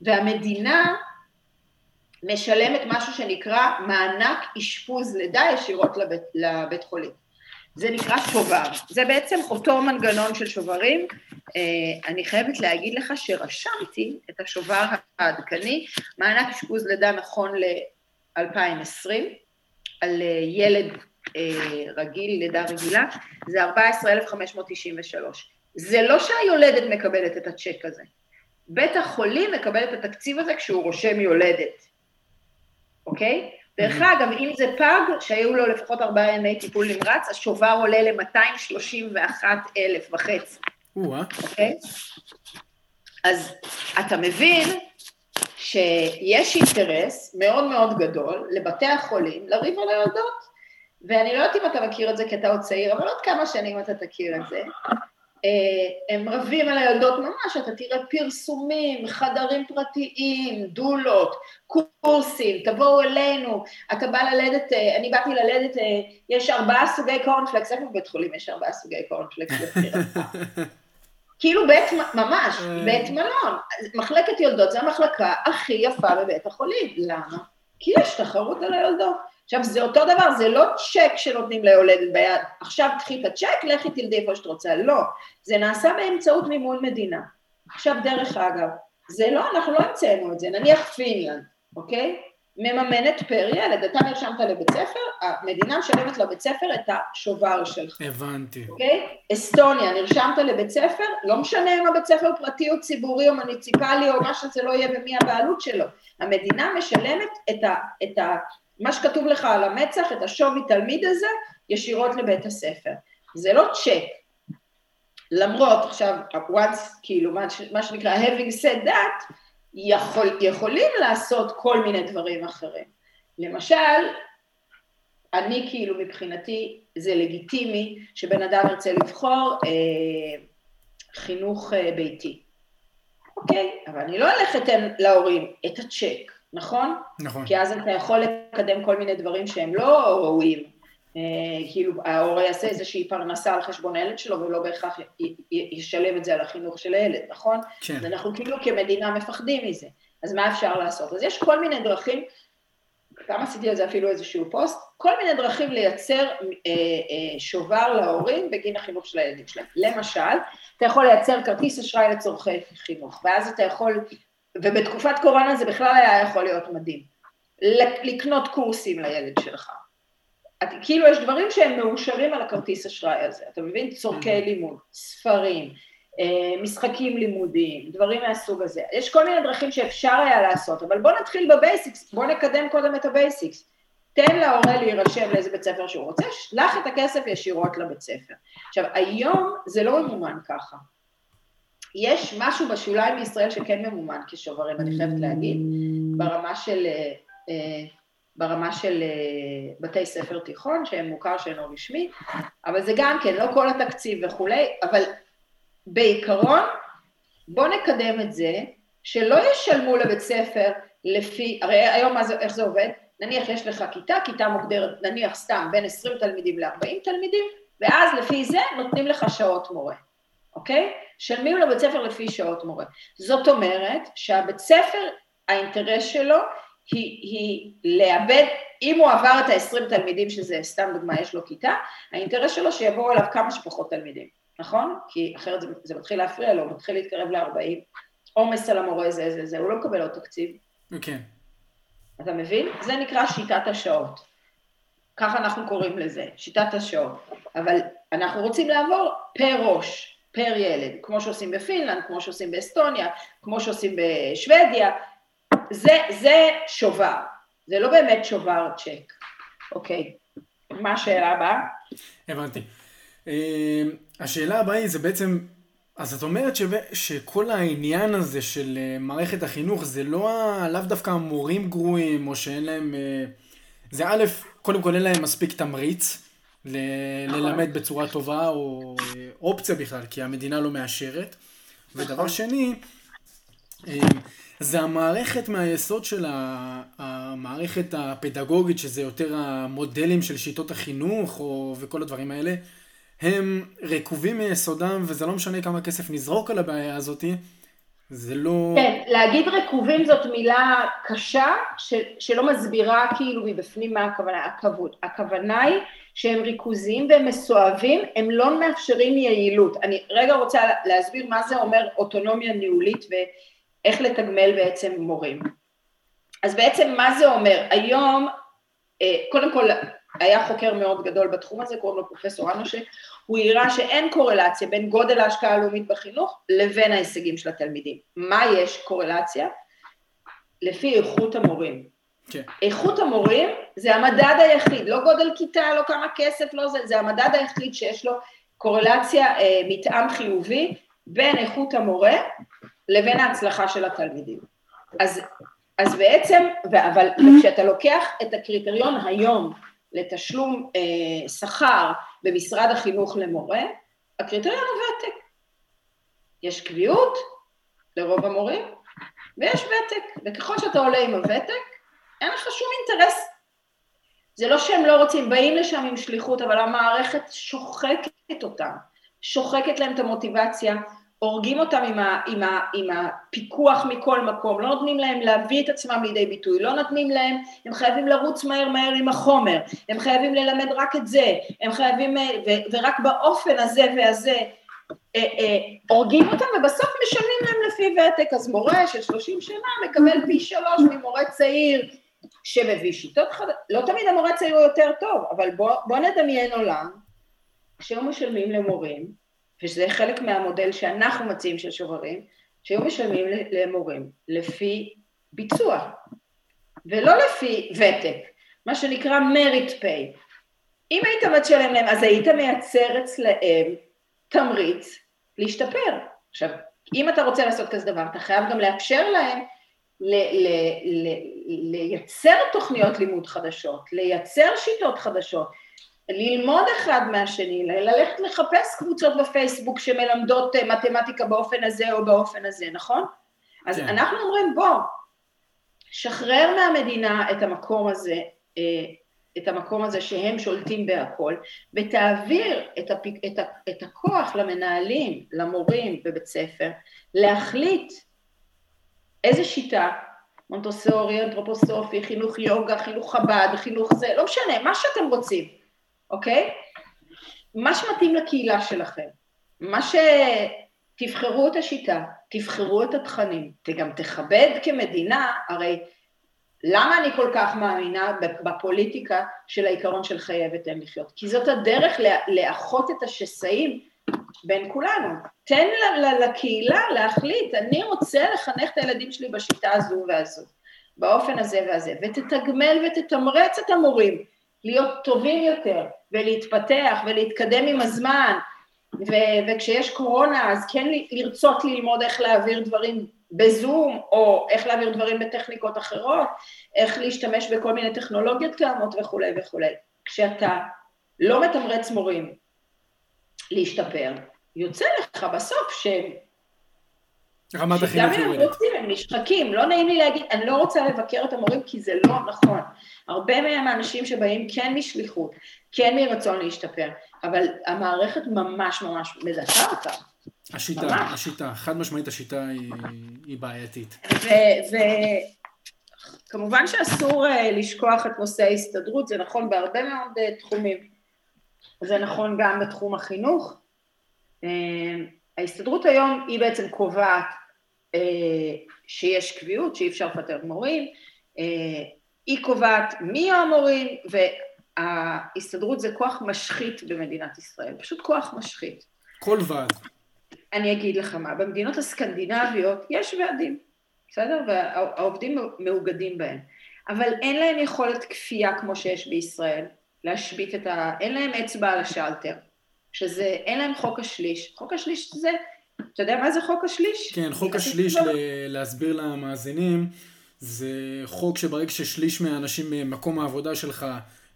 והמדינה משלמת משהו שנקרא מענק אשפוז לידה ישירות לבית, לבית חולים. זה נקרא שובר. זה בעצם אותו מנגנון של שוברים. אה, אני חייבת להגיד לך שרשמתי את השובר העדכני, מענק אשפוז לידה נכון ל-2020, על אה, ילד אה, רגיל, לידה רגילה, זה 14,593. זה לא שהיולדת מקבלת את הצ'ק הזה. בית החולים מקבל את התקציב הזה כשהוא רושם יולדת, אוקיי? דרך אגב, אם זה פג, שהיו לו לפחות ארבעה ימי טיפול נמרץ, השובר עולה ל-231 אלף וחצי. אוקיי? אז אתה מבין שיש אינטרס מאוד מאוד גדול לבתי החולים לריב על היולדות, ואני לא יודעת אם אתה מכיר את זה כי אתה עוד צעיר, אבל עוד כמה שנים אתה תכיר את זה. אה, הם רבים על היולדות ממש, אתה תראה פרסומים, חדרים פרטיים, דולות, קורסים, תבואו אלינו, אתה בא ללדת, אה, אני באתי ללדת, אה, יש ארבעה סוגי קורנפלקס, איפה בבית חולים יש ארבעה סוגי קורנפלקס? כאילו בית, ממש, בית מלון. מחלקת יולדות זו המחלקה הכי יפה בבית החולים. למה? כי יש תחרות על היולדות. עכשיו, זה אותו דבר, זה לא צ'ק שנותנים ליולדת ביד, עכשיו קחי את הצ'ק, לכי תלדי איפה שאת רוצה, לא, זה נעשה באמצעות מימון מדינה. עכשיו, דרך אגב, זה לא, אנחנו לא המצאנו את זה, נניח פינלנד, אוקיי? מממנת פר ילד, אתה נרשמת לבית ספר, המדינה משלמת לבית ספר את השובר שלך. הבנתי. אוקיי? אסטוניה, נרשמת לבית ספר, לא משנה אם הבית ספר פרטי או ציבורי או מוניציפלי או מה שזה לא יהיה ומי הבעלות שלו. המדינה משלמת את, ה, את ה, מה שכתוב לך על המצח, את השווי תלמיד הזה, ישירות לבית הספר. זה לא צ'ק. למרות, עכשיו, once, כאילו, מה, מה שנקרא having said that, יכול, יכולים לעשות כל מיני דברים אחרים. למשל, אני כאילו מבחינתי זה לגיטימי שבן אדם ירצה לבחור אה, חינוך אה, ביתי. אוקיי, אבל אני לא אלך לתת להורים את הצ'ק. נכון? נכון. כי אז אתה יכול לקדם כל מיני דברים שהם לא ראויים. אה, כאילו ההורה יעשה איזושהי פרנסה על חשבון הילד שלו ולא בהכרח ישלם את זה על החינוך של הילד, נכון? כן. אז אנחנו כאילו כמדינה מפחדים מזה. אז מה אפשר לעשות? אז יש כל מיני דרכים פעם עשיתי על זה אפילו איזשהו פוסט, כל מיני דרכים לייצר אה, אה, שובר להורים בגין החינוך של הילדים שלהם. למשל, אתה יכול לייצר כרטיס אשראי לצורכי חינוך, ואז אתה יכול, ובתקופת קורונה זה בכלל היה יכול להיות מדהים, לקנות קורסים לילד שלך. את, כאילו יש דברים שהם מאושרים על הכרטיס אשראי הזה, אתה מבין? צורכי mm-hmm. לימוד, ספרים, אה, משחקים לימודיים, דברים מהסוג הזה. יש כל מיני דרכים שאפשר היה לעשות, אבל בוא נתחיל ב basics, בוא נקדם קודם את ה basics. תן להורה להירשם לאיזה בית ספר שהוא רוצה, שלח את הכסף ישירות לבית ספר. עכשיו, היום זה לא ממומן ככה. יש משהו בשוליים בישראל שכן ממומן כשוברים, אני חייבת להגיד, ברמה של, אה, אה, ברמה של בתי ספר תיכון, שהם מוכר שאינו רשמי, אבל זה גם כן, לא כל התקציב וכולי, אבל בעיקרון, בוא נקדם את זה, שלא ישלמו לבית ספר לפי, הרי היום זה, איך זה עובד? נניח יש לך כיתה, כיתה מוגדרת, נניח סתם בין 20 תלמידים ל-40 תלמידים, ואז לפי זה נותנים לך שעות מורה, אוקיי? שלמים לבית ספר לפי שעות מורה. זאת אומרת שהבית ספר, האינטרס שלו היא, היא לאבד, אם הוא עבר את ה-20 תלמידים, שזה סתם דוגמה, יש לו כיתה, האינטרס שלו שיבואו אליו כמה שפחות תלמידים. נכון? כי אחרת זה, זה מתחיל להפריע לו, הוא מתחיל להתקרב ל-40, עומס על המורה זה זה זה, הוא לא מקבל עוד תקציב. כן. Okay. אתה מבין? זה נקרא שיטת השעות. ככה אנחנו קוראים לזה, שיטת השעות. אבל אנחנו רוצים לעבור פר ראש, פר ילד, כמו שעושים בפינלנד, כמו שעושים באסטוניה, כמו שעושים בשוודיה. זה, זה שובר, זה לא באמת שובר צ'ק. אוקיי, מה השאלה הבאה? הבנתי. אמ, השאלה הבאה היא זה בעצם, אז את אומרת שב, שכל העניין הזה של אה, מערכת החינוך זה לא, לאו דווקא המורים גרועים או שאין להם, אה, זה א', קודם כל אין להם מספיק תמריץ ל- נכון. ללמד בצורה טובה או אה, אופציה בכלל, כי המדינה לא מאשרת. ודבר נכון. שני, אמ, זה המערכת מהיסוד של המערכת הפדגוגית, שזה יותר המודלים של שיטות החינוך או, וכל הדברים האלה. הם רקובים מיסודם, וזה לא משנה כמה כסף נזרוק על הבעיה הזאת, זה לא... כן, להגיד רקובים זאת מילה קשה, ש, שלא מסבירה כאילו מבפנים מה הכוונה. הכוונה היא שהם ריכוזיים והם מסואבים, הם לא מאפשרים יעילות. אני רגע רוצה להסביר מה זה אומר אוטונומיה ניהולית ואיך לתגמל בעצם מורים. אז בעצם מה זה אומר? היום, אה, קודם כל היה חוקר מאוד גדול בתחום הזה, קוראים לו פרופסור אנושק, הוא הראה שאין קורלציה בין גודל ההשקעה הלאומית בחינוך לבין ההישגים של התלמידים. מה יש קורלציה? לפי איכות המורים. כן. איכות המורים זה המדד היחיד, לא גודל כיתה, לא כמה כסף, לא זה, זה המדד היחיד שיש לו קורלציה, אה, מתאם חיובי בין איכות המורה לבין ההצלחה של התלמידים. אז, אז בעצם, אבל כשאתה לוקח את הקריטריון היום לתשלום אה, שכר במשרד החינוך למורה, הקריטריון הוא ותק. יש קביעות לרוב המורים ויש ותק, וככל שאתה עולה עם הוותק, אין לך שום אינטרס. זה לא שהם לא רוצים, באים לשם עם שליחות, אבל המערכת שוחקת אותם, שוחקת להם את המוטיבציה, הורגים אותם עם, ה, עם, ה, עם הפיקוח מכל מקום, לא נותנים להם להביא את עצמם לידי ביטוי, לא נותנים להם, הם חייבים לרוץ מהר מהר עם החומר, הם חייבים ללמד רק את זה, הם חייבים, אה, ו, ורק באופן הזה והזה אה, אה, הורגים אותם ובסוף משלמים להם לפי ותק, אז מורה של 30 שנה מקבל פי שלוש ממורה צעיר שמביא שיטות חדשות, לא תמיד המורה צעיר הוא יותר טוב, אבל בוא, בוא נדמיין עולם שהיו משלמים למורים וזה חלק מהמודל שאנחנו מציעים של שוברים, שהיו משלמים למורים לפי ביצוע, ולא לפי ותק, מה שנקרא merit pay. אם היית משלם להם, אז היית מייצר אצלהם תמריץ להשתפר. עכשיו, אם אתה רוצה לעשות כזה דבר, אתה חייב גם לאפשר להם ל- ל- ל- לייצר תוכניות לימוד חדשות, לייצר שיטות חדשות, ללמוד אחד מהשני, ללכת לחפש קבוצות בפייסבוק שמלמדות אה, מתמטיקה באופן הזה או באופן הזה, נכון? אז כן. אנחנו אומרים בוא, שחרר מהמדינה את המקום הזה, אה, את המקום הזה שהם שולטים בהכל, ותעביר את, הפ... את, ה... את הכוח למנהלים, למורים בבית ספר, להחליט איזה שיטה מונטוסורי, אנתרופוסופי, חינוך יוגה, חינוך חב"ד, חינוך זה, לא משנה, מה שאתם רוצים, אוקיי? מה שמתאים לקהילה שלכם, מה ש... תבחרו את השיטה, תבחרו את התכנים, וגם תכבד כמדינה, הרי למה אני כל כך מאמינה בפוליטיקה של העיקרון של חייבת ותן לחיות? כי זאת הדרך לאחות את השסעים בין כולנו. תן לקהילה להחליט, אני רוצה לחנך את הילדים שלי בשיטה הזו והזו, באופן הזה והזה, ותתגמל ותתמרץ את המורים להיות טובים יותר, ולהתפתח ולהתקדם עם הזמן, ו- וכשיש קורונה אז כן לרצות ללמוד איך להעביר דברים בזום, או איך להעביר דברים בטכניקות אחרות, איך להשתמש בכל מיני טכנולוגיות קיימות וכולי וכולי. כשאתה לא מתמרץ מורים להשתפר, יוצא לך בסוף שהם... רמת החינוך יורדת. גם אם הם רוצים, הם נשחקים, לא נעים לי להגיד, אני לא רוצה לבקר את המורים כי זה לא נכון. הרבה מהם האנשים שבאים כן משליחות, כן מרצון להשתפר, אבל המערכת ממש ממש מזהה אותם. השיטה, ממש. השיטה, חד משמעית השיטה היא, היא בעייתית. וכמובן שאסור אה, לשכוח את נושא ההסתדרות, זה נכון בהרבה מאוד אה, תחומים. זה נכון גם בתחום החינוך. אה, ההסתדרות היום היא בעצם קובעת שיש קביעות, שאי אפשר לפטר מורים, היא קובעת מי המורים, וההסתדרות זה כוח משחית במדינת ישראל, פשוט כוח משחית. כל ועד. אני אגיד לך מה, במדינות הסקנדינביות יש ועדים, בסדר? והעובדים מאוגדים בהם, אבל אין להם יכולת כפייה כמו שיש בישראל, להשבית את ה... אין להם אצבע על השלטר, שזה, אין להם חוק השליש. חוק השליש זה, אתה יודע מה זה חוק השליש? כן, חוק השליש, ל... להסביר למאזינים, זה חוק שברגע ששליש מהאנשים ממקום העבודה שלך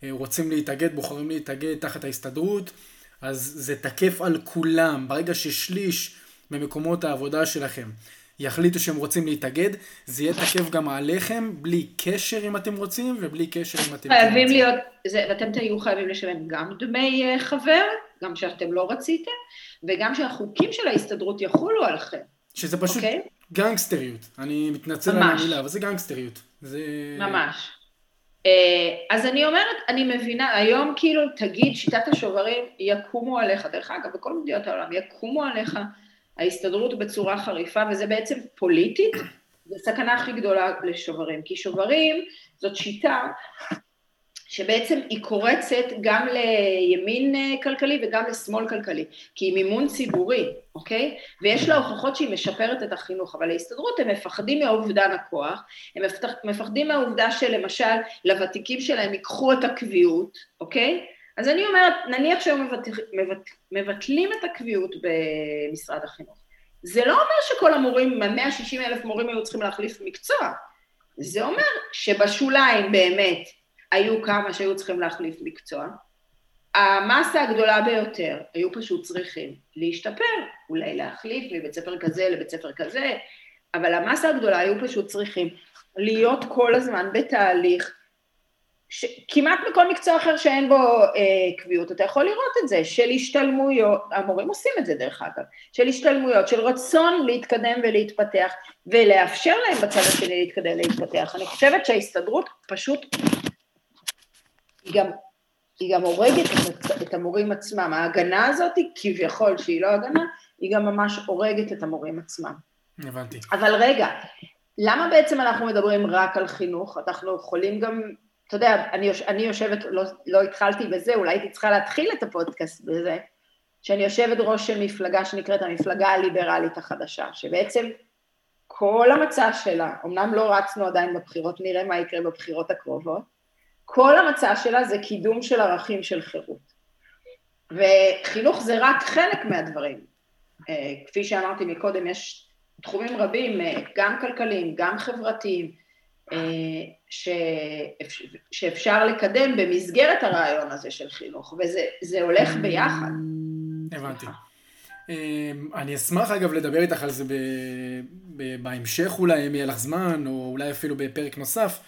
אה, רוצים להתאגד, בוחרים להתאגד תחת ההסתדרות, אז זה תקף על כולם. ברגע ששליש ממקומות העבודה שלכם יחליטו שהם רוצים להתאגד, זה יהיה תקף גם עליכם, בלי קשר אם אתם רוצים, ובלי קשר אם אתם... חייבים להיות, זה, ואתם תהיו חייבים לשלם גם דמי אה, חבר, גם שאתם לא רציתם, וגם שהחוקים של ההסתדרות יחולו עליכם. שזה פשוט okay? אוקיי? גנגסטריות. אני מתנצל ממש. על המילה, אבל זה גנגסטריות. זה... ממש. אה, אז אני אומרת, אני מבינה, היום כאילו תגיד שיטת השוברים יקומו עליך, דרך אגב, בכל מדינות העולם, יקומו עליך ההסתדרות בצורה חריפה, וזה בעצם פוליטית, זו הסכנה הכי גדולה לשוברים, כי שוברים זאת שיטה שבעצם היא קורצת גם לימין אה, כלכלי וגם לשמאל כלכלי, כי היא מימון ציבורי, אוקיי? ויש לה הוכחות שהיא משפרת את החינוך, אבל להסתדרות הם מפחדים מאובדן הכוח, הם מפחדים מהעובדה שלמשל לוותיקים שלהם ייקחו את הקביעות, אוקיי? אז אני אומרת, נניח שהם מבט... מבט... מבטלים את הקביעות במשרד החינוך. זה לא אומר שכל המורים, 160 אלף מורים היו צריכים להחליף מקצוע, זה אומר שבשוליים באמת היו כמה שהיו צריכים להחליף מקצוע. המסה הגדולה ביותר היו פשוט צריכים להשתפר, אולי להחליף מבית ספר כזה לבית ספר כזה, אבל המסה הגדולה היו פשוט צריכים להיות כל הזמן בתהליך, ש... כמעט בכל מקצוע אחר שאין בו אה, קביעות, אתה יכול לראות את זה, של השתלמויות, המורים עושים את זה דרך אגב, של השתלמויות, של רצון להתקדם ולהתפתח, ולאפשר להם בצד השני להתקדם ולהתפתח. אני חושבת שההסתדרות פשוט היא גם, היא גם הורגת את, את המורים עצמם. ההגנה הזאת, כביכול שהיא לא הגנה, היא גם ממש הורגת את המורים עצמם. הבנתי. אבל רגע, למה בעצם אנחנו מדברים רק על חינוך? אנחנו יכולים גם, אתה יודע, אני, יוש, אני יושבת, לא, לא התחלתי בזה, אולי הייתי צריכה להתחיל את הפודקאסט בזה, שאני יושבת ראש של מפלגה שנקראת המפלגה הליברלית החדשה, שבעצם כל המצע שלה, אמנם לא רצנו עדיין בבחירות, נראה מה יקרה בבחירות הקרובות, כל המצע שלה זה קידום של ערכים של חירות. וחינוך זה רק חלק מהדברים. אה, כפי שאמרתי מקודם, יש תחומים רבים, אה, גם כלכליים, גם חברתיים, שאפשר לקדם במסגרת הרעיון הזה של חינוך, וזה הולך ביחד. הבנתי. אני אשמח אגב לדבר איתך על זה בהמשך אולי, אם יהיה לך זמן, או אולי אפילו בפרק נוסף.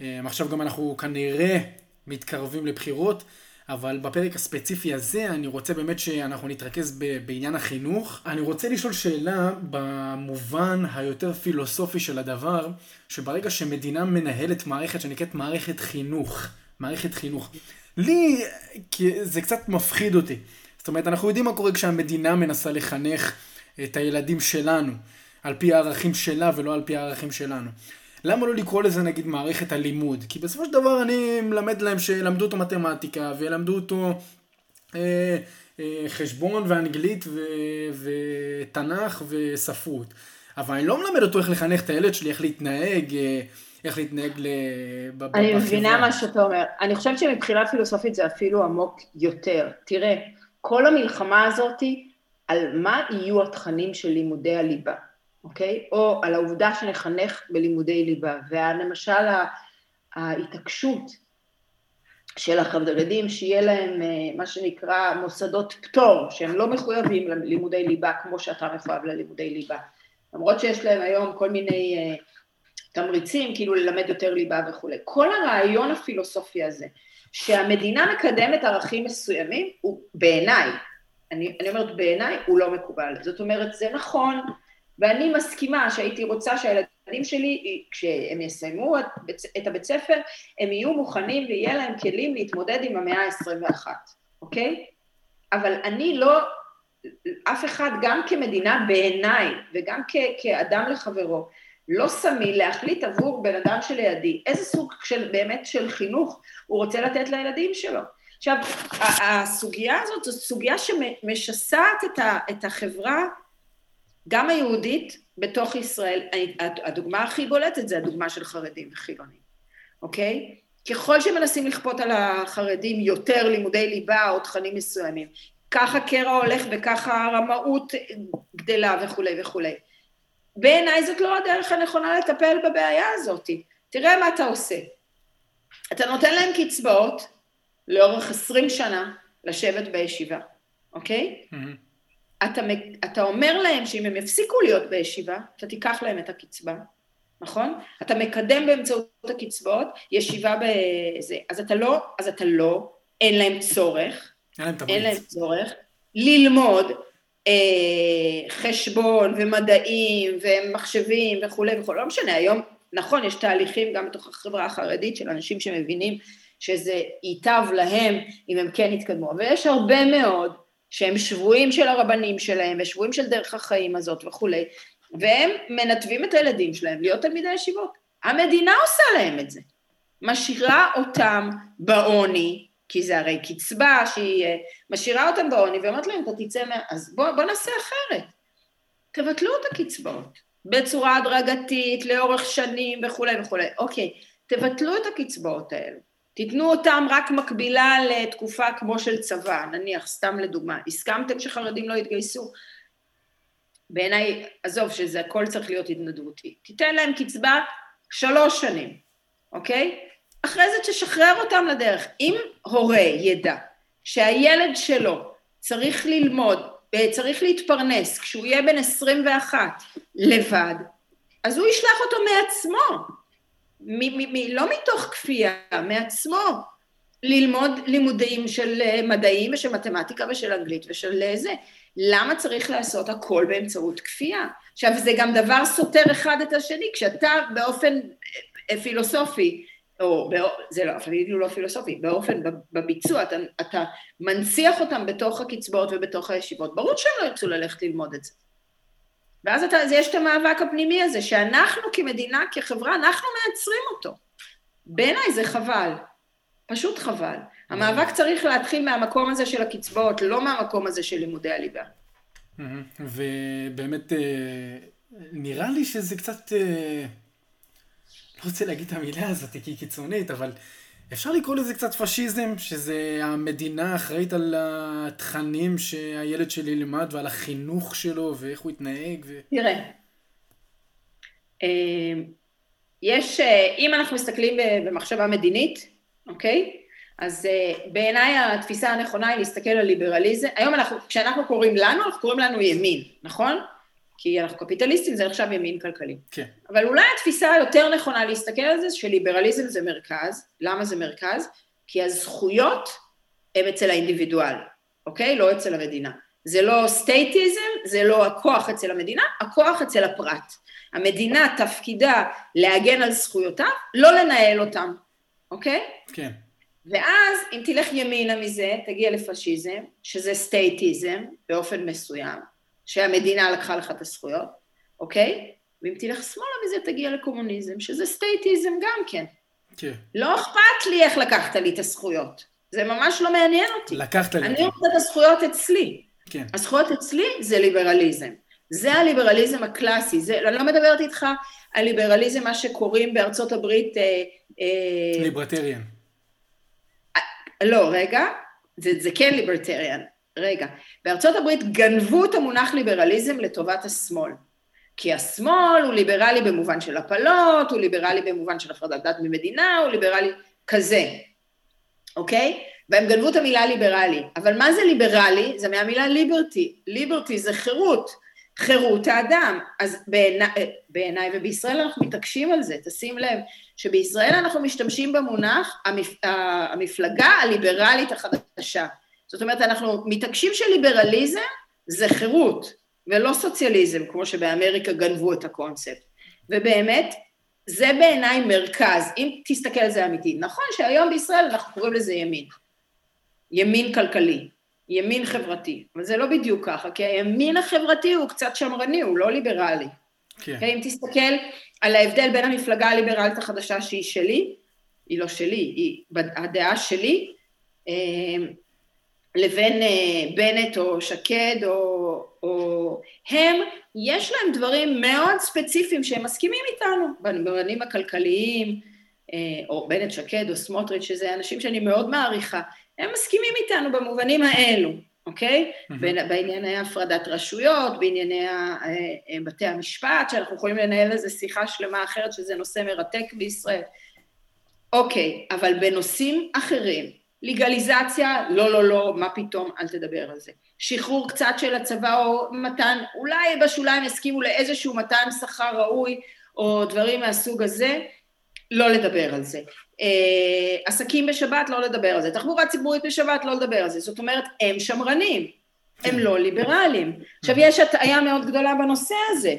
אמ, עכשיו גם אנחנו כנראה מתקרבים לבחירות, אבל בפרק הספציפי הזה אני רוצה באמת שאנחנו נתרכז ב- בעניין החינוך. אני רוצה לשאול שאלה במובן היותר פילוסופי של הדבר, שברגע שמדינה מנהלת מערכת שנקראת מערכת חינוך, מערכת חינוך, לי זה קצת מפחיד אותי. זאת אומרת, אנחנו יודעים מה קורה כשהמדינה מנסה לחנך את הילדים שלנו, על פי הערכים שלה ולא על פי הערכים שלנו. למה לא לקרוא לזה נגיד מערכת הלימוד? כי בסופו של דבר אני מלמד להם שלמדו אותו מתמטיקה וילמדו אותו אה, אה, חשבון ואנגלית ו, ותנ"ך וספרות. אבל אני לא מלמד אותו איך לחנך את הילד שלי, איך להתנהג, אה, איך להתנהג ל... אני מבינה מה שאתה אומר. אני חושבת שמבחינה פילוסופית זה אפילו עמוק יותר. תראה, כל המלחמה הזאתי, על מה יהיו התכנים של לימודי הליבה. אוקיי? או על העובדה שנחנך בלימודי ליבה, ולמשל ההתעקשות של החרדים שיהיה להם אה, מה שנקרא מוסדות פטור, שהם לא מחויבים ללימודי ליבה כמו שאתה מחויב ללימודי ליבה. למרות שיש להם היום כל מיני אה, תמריצים, כאילו ללמד יותר ליבה וכולי. כל הרעיון הפילוסופי הזה, שהמדינה מקדמת ערכים מסוימים, הוא בעיניי, אני, אני אומרת בעיניי, הוא לא מקובל. זאת אומרת, זה נכון ואני מסכימה שהייתי רוצה שהילדים שלי, כשהם יסיימו את הבית ספר, הם יהיו מוכנים ויהיה להם כלים להתמודד עם המאה ה-21, אוקיי? אבל אני לא, אף אחד, גם כמדינה בעיניי, וגם כ- כאדם לחברו, לא שמי להחליט עבור בן אדם שלידי איזה סוג של, באמת של חינוך הוא רוצה לתת לילדים שלו. עכשיו, הסוגיה הזאת זו סוגיה שמשסעת את החברה גם היהודית בתוך ישראל, הדוגמה הכי בולטת זה הדוגמה של חרדים וחילונים, אוקיי? ככל שמנסים לכפות על החרדים יותר לימודי ליבה או תכנים מסוימים, ככה קרע הולך וככה הרמאות גדלה וכולי וכולי. בעיניי זאת לא הדרך הנכונה לטפל בבעיה הזאת. תראה מה אתה עושה. אתה נותן להם קצבאות לאורך עשרים שנה לשבת בישיבה, אוקיי? Mm-hmm. אתה, אתה אומר להם שאם הם יפסיקו להיות בישיבה, אתה תיקח להם את הקצבה, נכון? אתה מקדם באמצעות הקצבאות ישיבה בזה, אז אתה לא, אז אתה לא, אין להם צורך, אין להם, אין להם צורך, ללמוד אה, חשבון ומדעים ומחשבים וכולי וכולי, לא משנה, היום, נכון, יש תהליכים גם בתוך החברה החרדית של אנשים שמבינים שזה ייטב להם אם הם כן יתקדמו, אבל יש הרבה מאוד שהם שבויים של הרבנים שלהם ושבויים של דרך החיים הזאת וכולי, והם מנתבים את הילדים שלהם להיות תלמידי ישיבות. המדינה עושה להם את זה. משאירה אותם בעוני, כי זה הרי קצבה שהיא משאירה אותם בעוני ואומרת להם, אתה תצא מה... אז בוא, בוא נעשה אחרת. תבטלו את הקצבאות בצורה הדרגתית, לאורך שנים וכולי וכולי. אוקיי, תבטלו את הקצבאות האלו. תיתנו אותם רק מקבילה לתקופה כמו של צבא, נניח, סתם לדוגמה, הסכמתם שחרדים לא יתגייסו? בעיניי, עזוב שזה הכל צריך להיות התנדבותי. תיתן להם קצבה שלוש שנים, אוקיי? אחרי זה תשחרר אותם לדרך. אם הורה ידע שהילד שלו צריך ללמוד, צריך להתפרנס כשהוא יהיה בן 21 לבד, אז הוא ישלח אותו מעצמו. מ- מ- מ- לא מתוך כפייה, מעצמו, ללמוד לימודים של אה, מדעים ושל מתמטיקה ושל אנגלית ושל אה, זה. למה צריך לעשות הכל באמצעות כפייה? עכשיו, זה גם דבר סותר אחד את השני, כשאתה באופן אה, פילוסופי, או זה לא, אפילו לא פילוסופי, באופן, בביצוע, אתה, אתה מנציח אותם בתוך הקצבאות ובתוך הישיבות, ברור שהם לא ירצו ללכת ללמוד את זה. ואז אתה, יש את המאבק הפנימי הזה, שאנחנו כמדינה, כחברה, אנחנו מייצרים אותו. בעיניי זה חבל, פשוט חבל. המאבק צריך להתחיל מהמקום הזה של הקצבאות, לא מהמקום הזה של לימודי הליבה. ובאמת, אה, נראה לי שזה קצת, אה, לא רוצה להגיד את המילה הזאת כי היא קיצונית, אבל אפשר לקרוא לזה קצת פשיזם, שזה המדינה אחראית על התכנים שהילד שלי ילמד ועל החינוך שלו ואיך הוא יתנהג. ו... תראה, אה, יש, אה, אם אנחנו מסתכלים במחשבה מדינית, אוקיי? אז אה, בעיניי התפיסה הנכונה היא להסתכל על ליברליזם. היום אנחנו, כשאנחנו קוראים לנו, אנחנו קוראים לנו ימין, נכון? כי אנחנו קפיטליסטים, זה נחשב ימין כלכלי. כן. אבל אולי התפיסה היותר נכונה להסתכל על זה, שליברליזם זה מרכז. למה זה מרכז? כי הזכויות הם אצל האינדיבידואל, אוקיי? לא אצל המדינה. זה לא סטייטיזם, זה לא הכוח אצל המדינה, הכוח אצל הפרט. המדינה תפקידה להגן על זכויותיו, לא לנהל אותם, אוקיי? כן. ואז אם תלך ימינה מזה, תגיע לפשיזם, שזה סטייטיזם באופן מסוים, שהמדינה לקחה לך את הזכויות, אוקיי? ואם תלך שמאלה מזה, תגיע לקומוניזם, שזה סטייטיזם גם כן. כן. לא אכפת לי איך לקחת לי את הזכויות. זה ממש לא מעניין אותי. לקחת לי. אני רוצה את הזכויות אצלי. כן. הזכויות אצלי זה ליברליזם. זה הליברליזם הקלאסי. זה, אני לא מדברת איתך על ליברליזם, מה שקוראים בארצות הברית... אה, אה, ליברטריאן. לא, רגע, זה, זה כן ליברטריאן. רגע. בארצות הברית גנבו את המונח ליברליזם לטובת השמאל. כי השמאל הוא ליברלי במובן של הפלות, הוא ליברלי במובן של הפרדת דת ממדינה, הוא ליברלי כזה, אוקיי? והם גנבו את המילה ליברלי. אבל מה זה ליברלי? זה מהמילה ליברטי. ליברטי זה חירות, חירות האדם. אז בעיניי, בעיני, ובישראל אנחנו מתעקשים על זה, תשים לב, שבישראל אנחנו משתמשים במונח המפ, המפלגה הליברלית החדשה. זאת אומרת, אנחנו מתעקשים שליברליזם זה חירות, ולא סוציאליזם, כמו שבאמריקה גנבו את הקונספט. ובאמת, זה בעיניי מרכז, אם תסתכל על זה אמיתי. נכון שהיום בישראל אנחנו קוראים לזה ימין. ימין כלכלי, ימין חברתי, אבל זה לא בדיוק ככה, כי הימין החברתי הוא קצת שמרני, הוא לא ליברלי. כן. Okay, אם תסתכל על ההבדל בין המפלגה הליברלית החדשה שהיא שלי, היא לא שלי, היא הדעה שלי, אה, לבין אה, בנט או שקד או, או הם, יש להם דברים מאוד ספציפיים שהם מסכימים איתנו, במובנים הכלכליים, אה, או בנט שקד או סמוטריץ', שזה אנשים שאני מאוד מעריכה, הם מסכימים איתנו במובנים האלו, אוקיי? Mm-hmm. בענייני הפרדת רשויות, בענייני בתי המשפט, שאנחנו יכולים לנהל איזה שיחה שלמה אחרת, שזה נושא מרתק בישראל. אוקיי, אבל בנושאים אחרים, לגליזציה, לא, לא, לא, מה פתאום, אל תדבר על זה. שחרור קצת של הצבא או מתן, אולי בשוליים יסכימו לאיזשהו מתן שכר ראוי או דברים מהסוג הזה, לא לדבר על זה. אה, עסקים בשבת, לא לדבר על זה. תחבורה ציבורית בשבת, לא לדבר על זה. זאת אומרת, הם שמרנים, הם לא ליברליים. עכשיו, יש הטעיה מאוד גדולה בנושא הזה.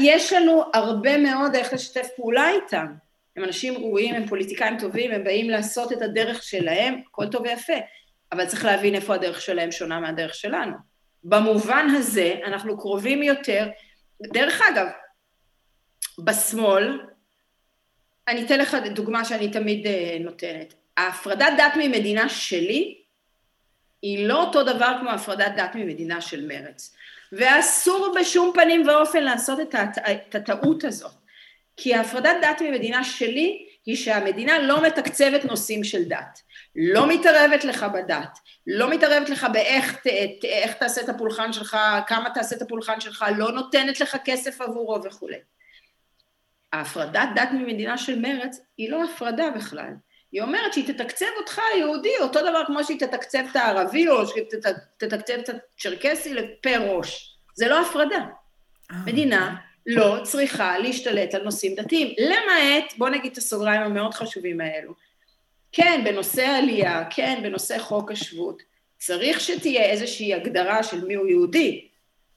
יש לנו הרבה מאוד איך לשתף פעולה איתם. הם אנשים ראויים, הם פוליטיקאים טובים, הם באים לעשות את הדרך שלהם, הכל טוב ויפה, אבל צריך להבין איפה הדרך שלהם שונה מהדרך שלנו. במובן הזה, אנחנו קרובים יותר, דרך אגב, בשמאל, אני אתן לך דוגמה שאני תמיד אה, נותנת. ההפרדת דת ממדינה שלי היא לא אותו דבר כמו הפרדת דת ממדינה של מרץ. ואסור בשום פנים ואופן לעשות את, הט... את הטעות הזאת. כי ההפרדת דת ממדינה שלי היא שהמדינה לא מתקצבת נושאים של דת, לא מתערבת לך בדת, לא מתערבת לך באיך ת, ת, איך תעשה את הפולחן שלך, כמה תעשה את הפולחן שלך, לא נותנת לך כסף עבורו וכולי. ההפרדת דת ממדינה של מרץ היא לא הפרדה בכלל. היא אומרת שהיא תתקצב אותך היהודי, אותו דבר כמו שהיא תתקצב את הערבי או שהיא תתקצב את הצ'רקסי לפר ראש. זה לא הפרדה. אה, מדינה. לא צריכה להשתלט על נושאים דתיים, למעט, בוא נגיד את הסוגריים המאוד חשובים האלו. כן, בנושא עלייה, כן, בנושא חוק השבות, צריך שתהיה איזושהי הגדרה של מיהו יהודי,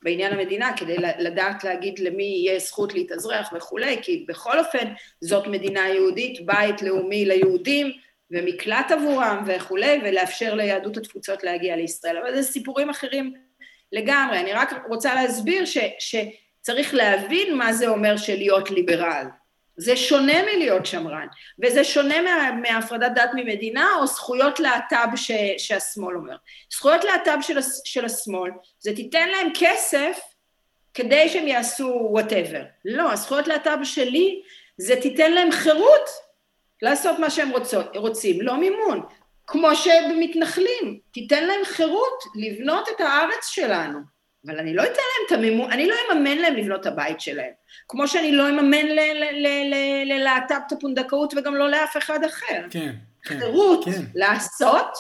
בעניין המדינה כדי לדעת להגיד למי יהיה זכות להתאזרח וכולי, כי בכל אופן זאת מדינה יהודית, בית לאומי ליהודים ומקלט עבורם וכולי, ולאפשר ליהדות התפוצות להגיע לישראל. אבל זה סיפורים אחרים לגמרי. אני רק רוצה להסביר ש, שצריך להבין מה זה אומר של להיות ליברל. זה שונה מלהיות שמרן, וזה שונה מה, מהפרדת דת ממדינה או זכויות להט"ב שהשמאל אומר. זכויות להט"ב של, של השמאל, זה תיתן להם כסף כדי שהם יעשו וואטאבר. לא, הזכויות להט"ב שלי, זה תיתן להם חירות לעשות מה שהם רוצות, רוצים, לא מימון. כמו שבמתנחלים, תיתן להם חירות לבנות את הארץ שלנו. אבל אני לא אתן להם את המימון, אני לא אממן להם לבנות את הבית שלהם. כמו שאני לא אממן ללהט"ב את הפונדקאות וגם לא לאף אחד אחר. כן, כן. חירות כן. לעשות,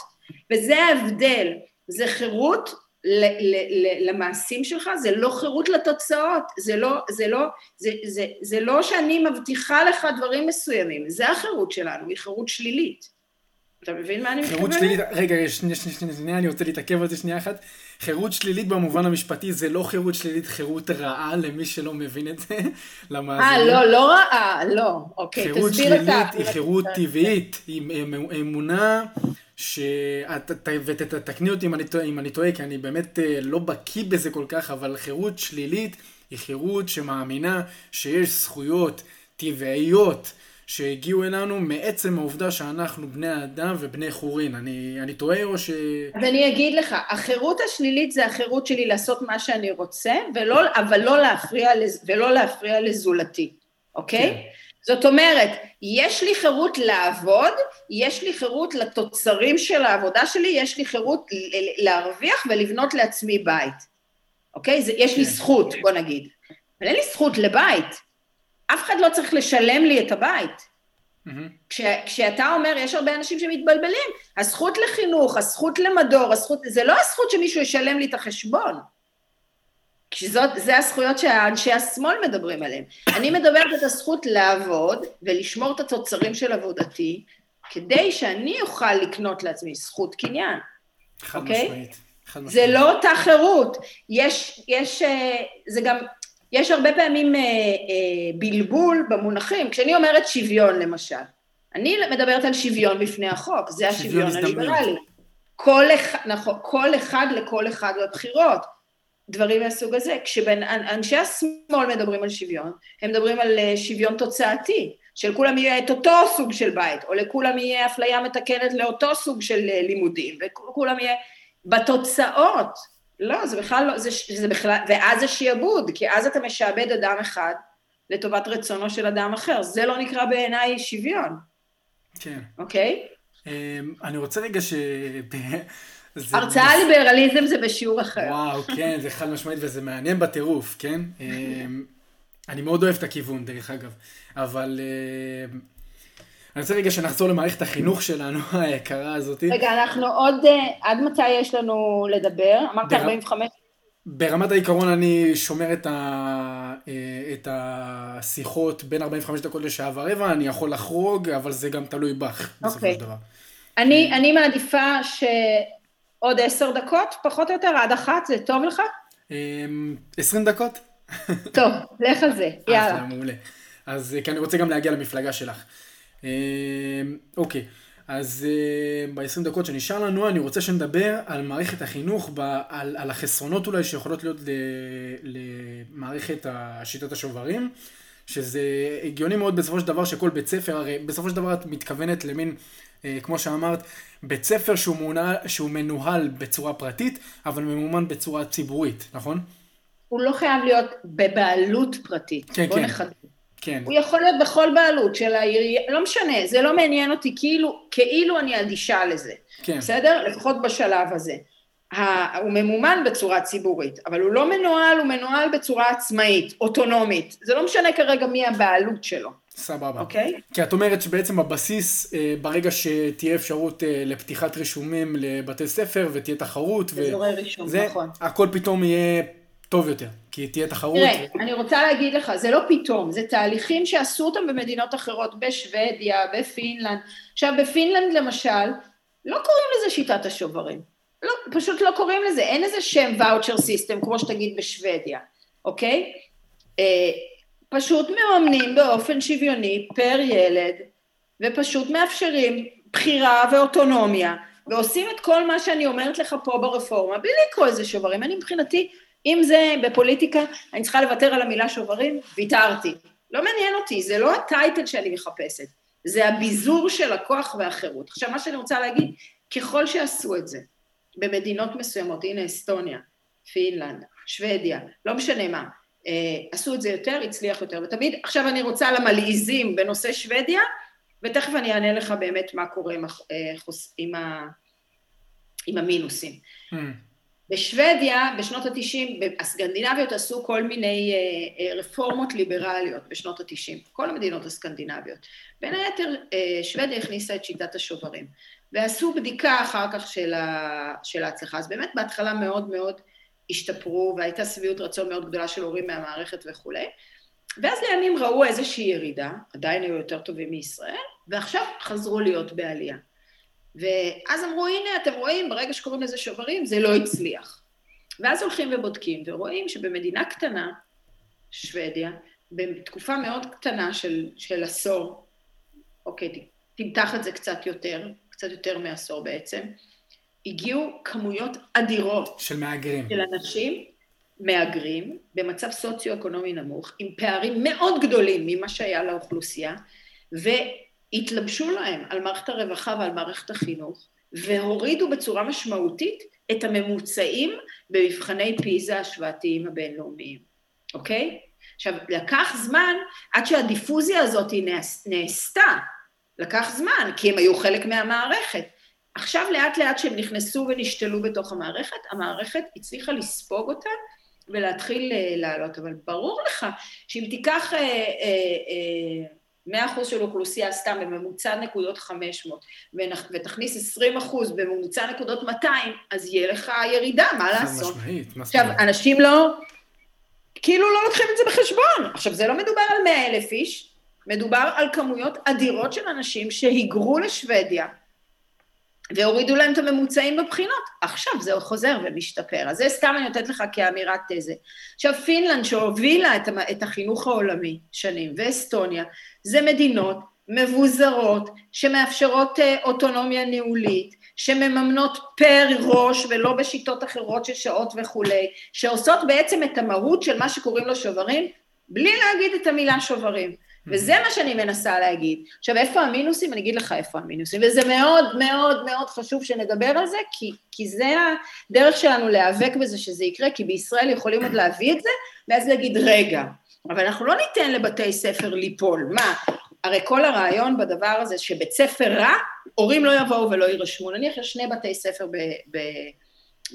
וזה ההבדל. זה חירות ל, ל, ל, למעשים שלך, זה לא חירות לתוצאות, זה לא, זה, לא, זה, זה, זה לא שאני מבטיחה לך דברים מסוימים, זה החירות שלנו, היא חירות שלילית. אתה מבין מה אני מתכוונת? חירות שלילית, רגע, שנייה, שנייה, שנייה, אני רוצה להתעכב על זה שנייה אחת. חירות שלילית במובן המשפטי זה לא חירות שלילית, חירות רעה למי שלא מבין את זה, למאזינים. אה, לא, לא רעה, לא. אוקיי, חירות תסביר את ה... שלילית היא חירות טבעית, היא אמ- אמונה ש... ותתקני אותי אם אני טועה- אם אני טועה, כי אני באמת אה, לא בקיא בזה כל כך, אבל חירות שלילית היא חירות שמאמינה שיש זכויות טבעיות שהגיעו אלינו מעצם העובדה שאנחנו בני האדם ובני חורין. אני, אני טועה או ש... אז אני אגיד לך, החירות השלילית זה החירות שלי לעשות מה שאני רוצה, ולא, אבל לא להפריע, לז- ולא להפריע לזולתי, אוקיי? כן. זאת אומרת, יש לי חירות לעבוד, יש לי חירות לתוצרים של העבודה שלי, יש לי חירות להרוויח ולבנות לעצמי בית, אוקיי? זה, יש לי כן. זכות, בוא נגיד. אבל אין לי זכות לבית. אף אחד לא צריך לשלם לי את הבית. כש, כשאתה אומר, יש הרבה אנשים שמתבלבלים, הזכות לחינוך, הזכות למדור, הזכות, זה לא הזכות שמישהו ישלם לי את החשבון. כשזאת, זה הזכויות שאנשי השמאל מדברים עליהן. אני מדברת את הזכות לעבוד ולשמור את התוצרים של עבודתי, כדי שאני אוכל לקנות לעצמי זכות קניין. חד אוקיי? משמעית. זה. לא אותה חירות. יש, יש, אה, זה גם, יש הרבה פעמים אה, אה, בלבול במונחים. כשאני אומרת שוויון, למשל, אני מדברת על שוויון בפני החוק, זה שוויון השוויון. הליברלי. כל אחד, נכון, כל אחד לכל אחד בבחירות. דברים מהסוג הזה. כשאנשי השמאל מדברים על שוויון, הם מדברים על אה, שוויון תוצאתי, שלכולם יהיה את אותו סוג של בית, או לכולם יהיה אפליה מתקנת לאותו סוג של אה, לימודים, וכולם יהיה בתוצאות. לא, זה בכלל לא, זה, זה בכלל, ואז זה שיעבוד, כי אז אתה משעבד אדם אחד לטובת רצונו של אדם אחר. זה לא נקרא בעיניי שוויון, כן. אוקיי? אמ, אני רוצה רגע ש... הרצאה ליברליזם זה בשיעור אחר. וואו, כן, זה חד משמעית וזה מעניין בטירוף, כן? אמ, אני מאוד אוהב את הכיוון, דרך אגב. אבל אמ, אני רוצה רגע שנחזור למערכת החינוך שלנו, היקרה הזאת. רגע, אנחנו עוד, אה, עד מתי יש לנו לדבר? אמרת בר- 45? ברמת העיקרון אני שומר את, ה... אה, את השיחות בין 45 דקות לשעה ורבע, אני יכול לחרוג, אבל זה גם תלוי בך, בסופו אוקיי. של דבר. אני, אני מעדיפה שעוד עשר דקות, פחות או יותר, עד אחת, זה טוב לך? אמ, 20 דקות? טוב, לך על זה, אחלה, יאללה. מעולה. אז אה, כי אני רוצה גם להגיע למפלגה שלך. אה, אוקיי, אז ב-20 דקות שנשאר לנו, אני רוצה שנדבר על מערכת החינוך, על, על החסרונות אולי שיכולות להיות למערכת שיטת השוברים, שזה הגיוני מאוד בסופו של דבר שכל בית ספר, הרי בסופו של דבר את מתכוונת למין, אה, כמו שאמרת, בית ספר שהוא, מונע, שהוא מנוהל בצורה פרטית, אבל ממומן בצורה ציבורית, נכון? הוא לא חייב להיות בבעלות פרטית. כן, בוא כן. נחדד. כן. הוא יכול להיות בכל בעלות של העירייה, לא משנה, זה לא מעניין אותי, כאילו, כאילו אני אדישה לזה. כן. בסדר? לפחות בשלב הזה. הוא ממומן בצורה ציבורית, אבל הוא לא מנוהל, הוא מנוהל בצורה עצמאית, אוטונומית. זה לא משנה כרגע מי הבעלות שלו, סבבה. אוקיי? כי את אומרת שבעצם הבסיס, אה, ברגע שתהיה אפשרות אה, לפתיחת רישומים לבתי ספר ותהיה תחרות, ו- אזורי רישום, זה, נכון. הכל פתאום יהיה טוב יותר, כי תהיה תחרות. תראה, אני רוצה להגיד לך, זה לא פתאום, זה תהליכים שעשו אותם במדינות אחרות, בשוודיה, בפינלנד. עכשיו, בפינלנד למשל, לא קוראים לזה שיטת השוברים. לא, פשוט לא קוראים לזה, אין איזה שם voucher system, כמו שתגיד בשוודיה, אוקיי? אה, פשוט מממנים באופן שוויוני פר ילד, ופשוט מאפשרים בחירה ואוטונומיה, ועושים את כל מה שאני אומרת לך פה ברפורמה, בלי לקרוא איזה שוברים. אני מבחינתי, אם זה בפוליטיקה, אני צריכה לוותר על המילה שוברים, ויתרתי. לא מעניין אותי, זה לא הטייטל שאני מחפשת, זה הביזור של הכוח והחירות. עכשיו, מה שאני רוצה להגיד, ככל שעשו את זה במדינות מסוימות, הנה אסטוניה, פינלנד, שוודיה, לא משנה מה, אה, עשו את זה יותר, הצליח יותר, ותמיד, עכשיו אני רוצה למלעיזים בנושא שוודיה, ותכף אני אענה לך באמת מה קורה עם, הח- אה, עם, ה, עם המינוסים. Mm, בשוודיה, בשנות ה-90, הסקנדינביות עשו כל מיני אה, אה, רפורמות ליברליות בשנות ה-90, כל המדינות הסקנדינביות. בין היתר, אה, שוודיה הכניסה את שיטת השוברים, ועשו בדיקה אחר כך של, ה, של ההצלחה. אז באמת בהתחלה מאוד מאוד השתפרו, והייתה שביעות רצון מאוד גדולה של הורים מהמערכת וכולי. ואז לימים ראו איזושהי ירידה, עדיין היו יותר טובים מישראל, ועכשיו חזרו להיות בעלייה. ואז אמרו, הנה, אתם רואים, ברגע שקוראים לזה שוברים, זה לא הצליח. ואז הולכים ובודקים, ורואים שבמדינה קטנה, שוודיה, בתקופה מאוד קטנה של, של עשור, אוקיי, תמתח את זה קצת יותר, קצת יותר מעשור בעצם, הגיעו כמויות אדירות של מהגרים. של אנשים מהגרים במצב סוציו-אקונומי נמוך, עם פערים מאוד גדולים ממה שהיה לאוכלוסייה, והתלבשו להם על מערכת הרווחה ועל מערכת החינוך, והורידו בצורה משמעותית את הממוצעים במבחני פיזה השוואתיים הבינלאומיים, אוקיי? עכשיו, לקח זמן עד שהדיפוזיה הזאת נעשתה, לקח זמן, כי הם היו חלק מהמערכת. עכשיו לאט לאט שהם נכנסו ונשתלו בתוך המערכת, המערכת הצליחה לספוג אותם ולהתחיל אה, לעלות, אבל ברור לך שאם תיקח אה, אה, 100% של אוכלוסייה סתם בממוצע נקודות 500 ותכניס 20 בממוצע נקודות 200, אז יהיה לך ירידה, מה לעשות? משמעית, מה עכשיו, אנשים לא, כאילו לא לוקחים את זה בחשבון. עכשיו, זה לא מדובר על 100 אלף איש, מדובר על כמויות אדירות של אנשים שהיגרו לשוודיה, והורידו להם את הממוצעים בבחינות. עכשיו זה חוזר ומשתפר. אז זה סתם אני נותנת לך כאמירת תזה. עכשיו, פינלנד שהובילה את החינוך העולמי שנים, ואסטוניה, זה מדינות מבוזרות, שמאפשרות אה, אוטונומיה ניהולית, שמממנות פר ראש ולא בשיטות אחרות של שעות וכולי, שעושות בעצם את המהות של מה שקוראים לו שוברים, בלי להגיד את המילה שוברים. וזה מה שאני מנסה להגיד. עכשיו, איפה המינוסים? אני אגיד לך איפה המינוסים, וזה מאוד מאוד מאוד חשוב שנדבר על זה, כי, כי זה הדרך שלנו להיאבק בזה שזה יקרה, כי בישראל יכולים עוד להביא את זה, ואז להגיד, רגע, אבל אנחנו לא ניתן לבתי ספר ליפול. מה, הרי כל הרעיון בדבר הזה שבית ספר רע, הורים לא יבואו ולא יירשמו. נניח יש שני בתי ספר ב, ב,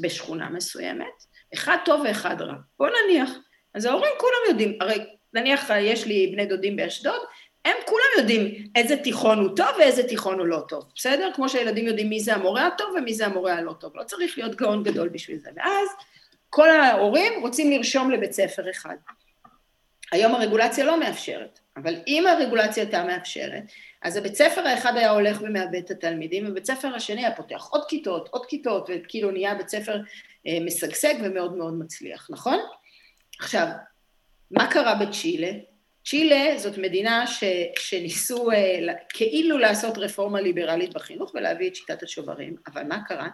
בשכונה מסוימת, אחד טוב ואחד רע. בוא נניח. אז ההורים כולם יודעים, הרי נניח יש לי בני דודים באשדוד, הם כולם יודעים איזה תיכון הוא טוב ואיזה תיכון הוא לא טוב, בסדר? כמו שהילדים יודעים מי זה המורה הטוב ומי זה המורה הלא טוב, לא צריך להיות גאון גדול בשביל זה. ואז כל ההורים רוצים לרשום לבית ספר אחד. היום הרגולציה לא מאפשרת, אבל אם הרגולציה הייתה מאפשרת, אז הבית ספר האחד היה הולך ומאבד את התלמידים, ובית ספר השני היה פותח עוד כיתות, עוד כיתות, וכאילו נהיה בית ספר אה, משגשג ומאוד מאוד מצליח, נכון? עכשיו, מה קרה בצ'ילה? צ'ילה זאת מדינה ש, שניסו אה, כאילו לעשות רפורמה ליברלית בחינוך ולהביא את שיטת השוברים, אבל מה קרה?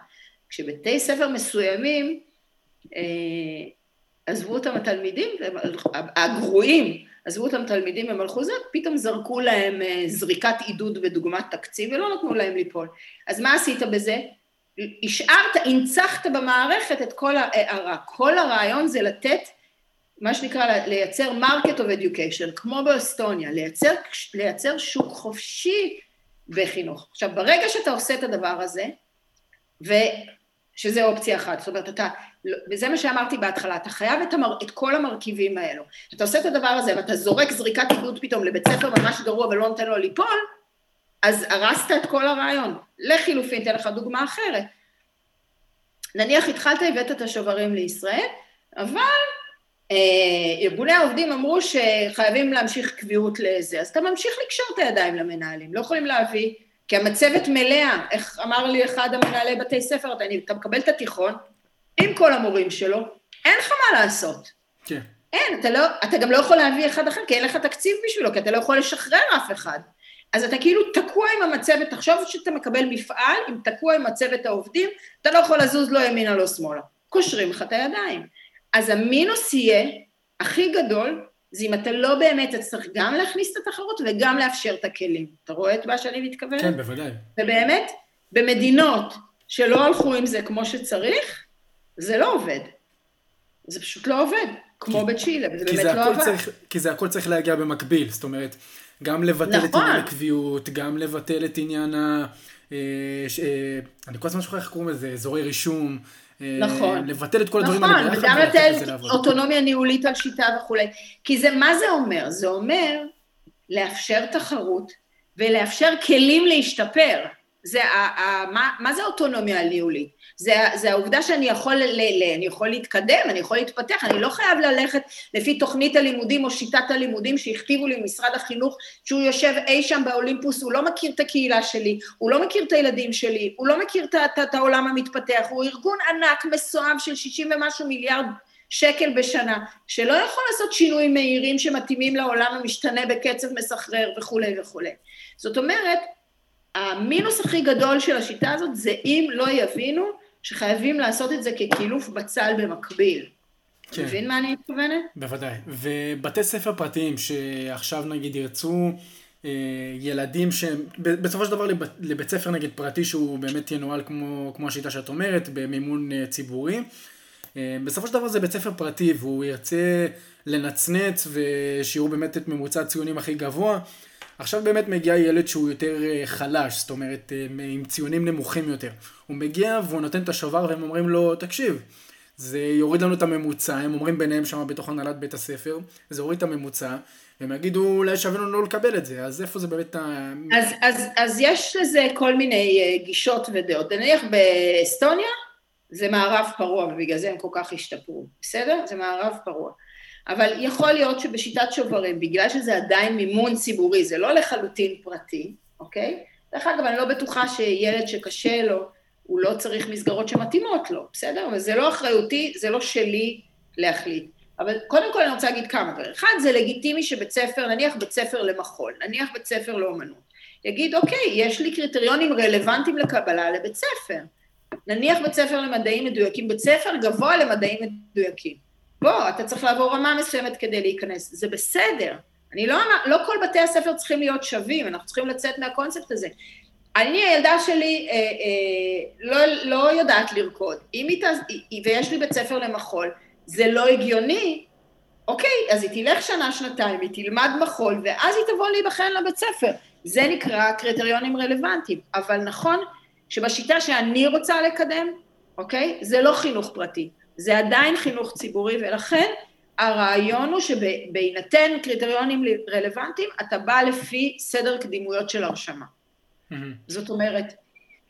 כשבתי ספר מסוימים אה, עזבו אותם התלמידים, הגרועים, עזבו אותם תלמידים זה, פתאום זרקו להם אה, זריקת עידוד ודוגמת תקציב ולא נתנו להם ליפול. אז מה עשית בזה? השארת, הנצחת במערכת את כל הרע. כל הרעיון זה לתת מה שנקרא לייצר market of education, כמו באסטוניה, לייצר, לייצר שוק חופשי בחינוך. עכשיו, ברגע שאתה עושה את הדבר הזה, ושזה אופציה אחת, זאת אומרת, אתה, וזה מה שאמרתי בהתחלה, אתה חייב את, המר, את כל המרכיבים האלו. כשאתה עושה את הדבר הזה ואתה זורק זריקת עידוד פתאום לבית ספר ממש גרוע ולא נותן לו ליפול, אז הרסת את כל הרעיון. לחילופין, אתן לך דוגמה אחרת. נניח התחלת, הבאת את השוברים לישראל, אבל ארגוני העובדים אמרו שחייבים להמשיך קביעות לזה, אז אתה ממשיך לקשור את הידיים למנהלים, לא יכולים להביא, כי המצבת מלאה, איך אמר לי אחד המנהלי בתי ספר, אתה, אתה מקבל את התיכון עם כל המורים שלו, אין לך מה לעשות. כן. אין, אתה, לא, אתה גם לא יכול להביא אחד אחר, כי אין לך תקציב בשבילו, כי אתה לא יכול לשחרר אף אחד. אז אתה כאילו תקוע עם המצבת, תחשוב שאתה מקבל מפעל, אם תקוע עם מצבת העובדים, אתה לא יכול לזוז לא ימינה לא שמאלה. קושרים לך את הידיים. אז המינוס יהיה, הכי גדול, זה אם אתה לא באמת, אתה צריך גם להכניס את התחרות וגם לאפשר את הכלים. אתה רואה את מה שאני מתכוונת? כן, בוודאי. ובאמת, במדינות שלא הלכו עם זה כמו שצריך, זה לא עובד. זה פשוט לא עובד, כמו כי, בצ'ילה, וזה באמת זה לא עבד. צריך, כי זה הכל צריך להגיע במקביל, זאת אומרת, גם לבטל נכון. את עניין הקביעות, גם לבטל את עניין ה... אה, ש, אה, אני כל הזמן שוכח איך קוראים לזה, אזורי רישום. נכון. לבטל את כל הדברים האלה נכון, וגם לתת אוטונומיה ניהולית על שיטה וכולי. כי זה, מה זה אומר? זה אומר לאפשר תחרות ולאפשר כלים להשתפר. זה ה, ה, מה, מה זה אוטונומיה ניהולית? זה, זה העובדה שאני יכול, ל, ל, אני יכול להתקדם, אני יכול להתפתח, אני לא חייב ללכת לפי תוכנית הלימודים או שיטת הלימודים שהכתיבו לי ממשרד החינוך, שהוא יושב אי שם באולימפוס, הוא לא מכיר את הקהילה שלי, הוא לא מכיר את הילדים שלי, הוא לא מכיר את, את, את העולם המתפתח, הוא ארגון ענק, מסואב של 60 ומשהו מיליארד שקל בשנה, שלא יכול לעשות שינויים מהירים שמתאימים לעולם המשתנה בקצב מסחרר וכולי וכולי. זאת אומרת, המינוס הכי גדול של השיטה הזאת זה אם לא יבינו שחייבים לעשות את זה כקילוף בצל במקביל. כן. מבין מה אני מתכוונת? בוודאי. ובתי ספר פרטיים שעכשיו נגיד ירצו אה, ילדים שהם, בסופו של דבר לבית ספר נגיד פרטי שהוא באמת ינוהל כמו, כמו השיטה שאת אומרת, במימון אה, ציבורי. אה, בסופו של דבר זה בית ספר פרטי והוא ירצה לנצנץ ושיראו באמת את ממוצע הציונים הכי גבוה. עכשיו באמת מגיע ילד שהוא יותר אה, חלש, זאת אומרת, אה, עם ציונים נמוכים יותר. הוא מגיע והוא נותן את השובר והם אומרים לו, תקשיב, זה יוריד לנו את הממוצע, הם אומרים ביניהם שם בתוך הנהלת בית הספר, זה יוריד את הממוצע, והם יגידו אולי שווה לנו לא לקבל את זה, אז איפה זה באמת ה... אז, אז, אז יש לזה כל מיני אה, גישות ודעות. נניח באסטוניה, זה מערב פרוע, ובגלל זה הם כל כך השתפרו, בסדר? זה מערב פרוע. אבל יכול להיות שבשיטת שוברים, בגלל שזה עדיין מימון ציבורי, זה לא לחלוטין פרטי, אוקיי? דרך אגב, אני לא בטוחה שילד שקשה לו, הוא לא צריך מסגרות שמתאימות לו, בסדר? אבל זה לא אחריותי, זה לא שלי להחליט. אבל קודם כל אני רוצה להגיד כמה דברים. אחד, זה לגיטימי שבית ספר, נניח בית ספר למחול, נניח בית ספר לאומנות, יגיד, אוקיי, יש לי קריטריונים רלוונטיים לקבלה לבית ספר. נניח בית ספר למדעים מדויקים, בית ספר גבוה למדעים מדויקים. בוא, אתה צריך לעבור רמה מסוימת כדי להיכנס, זה בסדר. אני לא אמר, לא כל בתי הספר צריכים להיות שווים, אנחנו צריכים לצאת מהקונספט הזה. אני, הילדה שלי אה, אה, לא, לא יודעת לרקוד, אם היא, תז... ויש לי בית ספר למחול, זה לא הגיוני, אוקיי, אז היא תלך שנה, שנתיים, היא תלמד מחול, ואז היא תבוא להיבחן לבית ספר. זה נקרא קריטריונים רלוונטיים. אבל נכון שבשיטה שאני רוצה לקדם, אוקיי, זה לא חינוך פרטי. זה עדיין חינוך ציבורי, ולכן הרעיון הוא שבהינתן קריטריונים רלוונטיים, אתה בא לפי סדר קדימויות של הרשמה. Mm-hmm. זאת אומרת,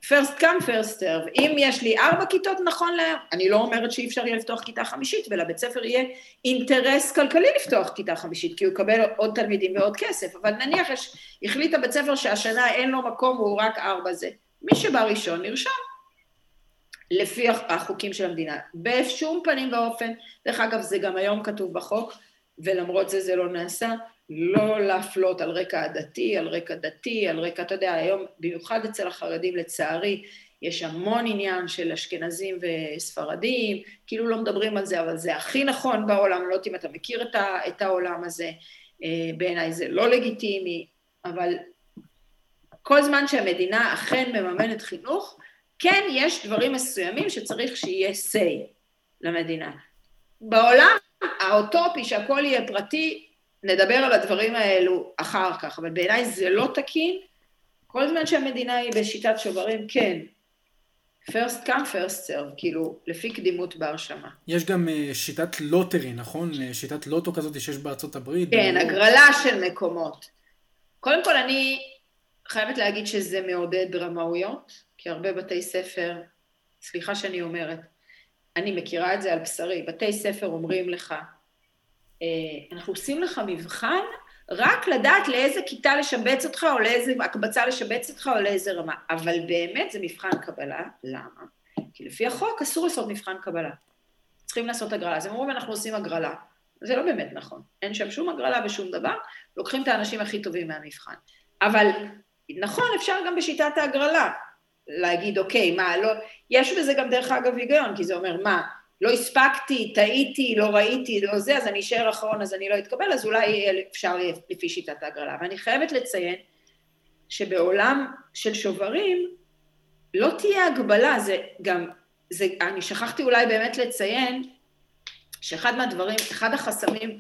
first come first serve, אם יש לי ארבע כיתות נכון להיום, אני לא אומרת שאי אפשר יהיה לפתוח כיתה חמישית, ולבית ספר יהיה אינטרס כלכלי לפתוח כיתה חמישית, כי הוא יקבל עוד תלמידים ועוד כסף, אבל נניח יש, החליט הבית ספר שהשנה אין לו מקום והוא רק ארבע זה, מי שבא ראשון נרשם. לפי החוקים של המדינה. בשום פנים ואופן, דרך אגב זה גם היום כתוב בחוק, ולמרות זה זה לא נעשה, לא להפלות על רקע עדתי, על רקע דתי, על רקע, אתה יודע, היום, במיוחד אצל החרדים לצערי, יש המון עניין של אשכנזים וספרדים, כאילו לא מדברים על זה, אבל זה הכי נכון בעולם, לא יודעת אם אתה מכיר את, ה, את העולם הזה, אה, בעיניי זה לא לגיטימי, אבל כל זמן שהמדינה אכן מממנת חינוך, כן יש דברים מסוימים שצריך שיהיה say למדינה. בעולם האוטופי שהכל יהיה פרטי, נדבר על הדברים האלו אחר כך, אבל בעיניי זה לא תקין, כל זמן שהמדינה היא בשיטת שוברים, כן. first come first serve, כאילו, לפי קדימות בהרשמה. יש גם uh, שיטת lottery, נכון? אה, שיטת לוטו כזאת שיש בארצות הברית. כן, הגרלה של מקומות. קודם כל, אני חייבת להגיד שזה מעודד רמאויות. כי הרבה בתי ספר, סליחה שאני אומרת, אני מכירה את זה על בשרי, בתי ספר אומרים לך, אה, אנחנו עושים לך מבחן רק לדעת לאיזה כיתה לשבץ אותך, או לאיזה הקבצה לשבץ אותך, או לאיזה רמה. אבל באמת זה מבחן קבלה, למה? כי לפי החוק אסור לעשות מבחן קבלה. צריכים לעשות הגרלה. אז הם אומרים, אנחנו עושים הגרלה. זה לא באמת נכון. אין שם שום הגרלה ושום דבר, לוקחים את האנשים הכי טובים מהמבחן. אבל נכון, אפשר גם בשיטת ההגרלה. להגיד, אוקיי, מה, לא, יש בזה גם דרך אגב היגיון, כי זה אומר, מה, לא הספקתי, טעיתי, לא ראיתי, לא זה, אז אני אשאר אחרון, אז אני לא אתקבל, אז אולי אפשר לפי שיטת ההגרלה. ואני חייבת לציין שבעולם של שוברים, לא תהיה הגבלה, זה גם, זה, אני שכחתי אולי באמת לציין, שאחד מהדברים, אחד החסמים,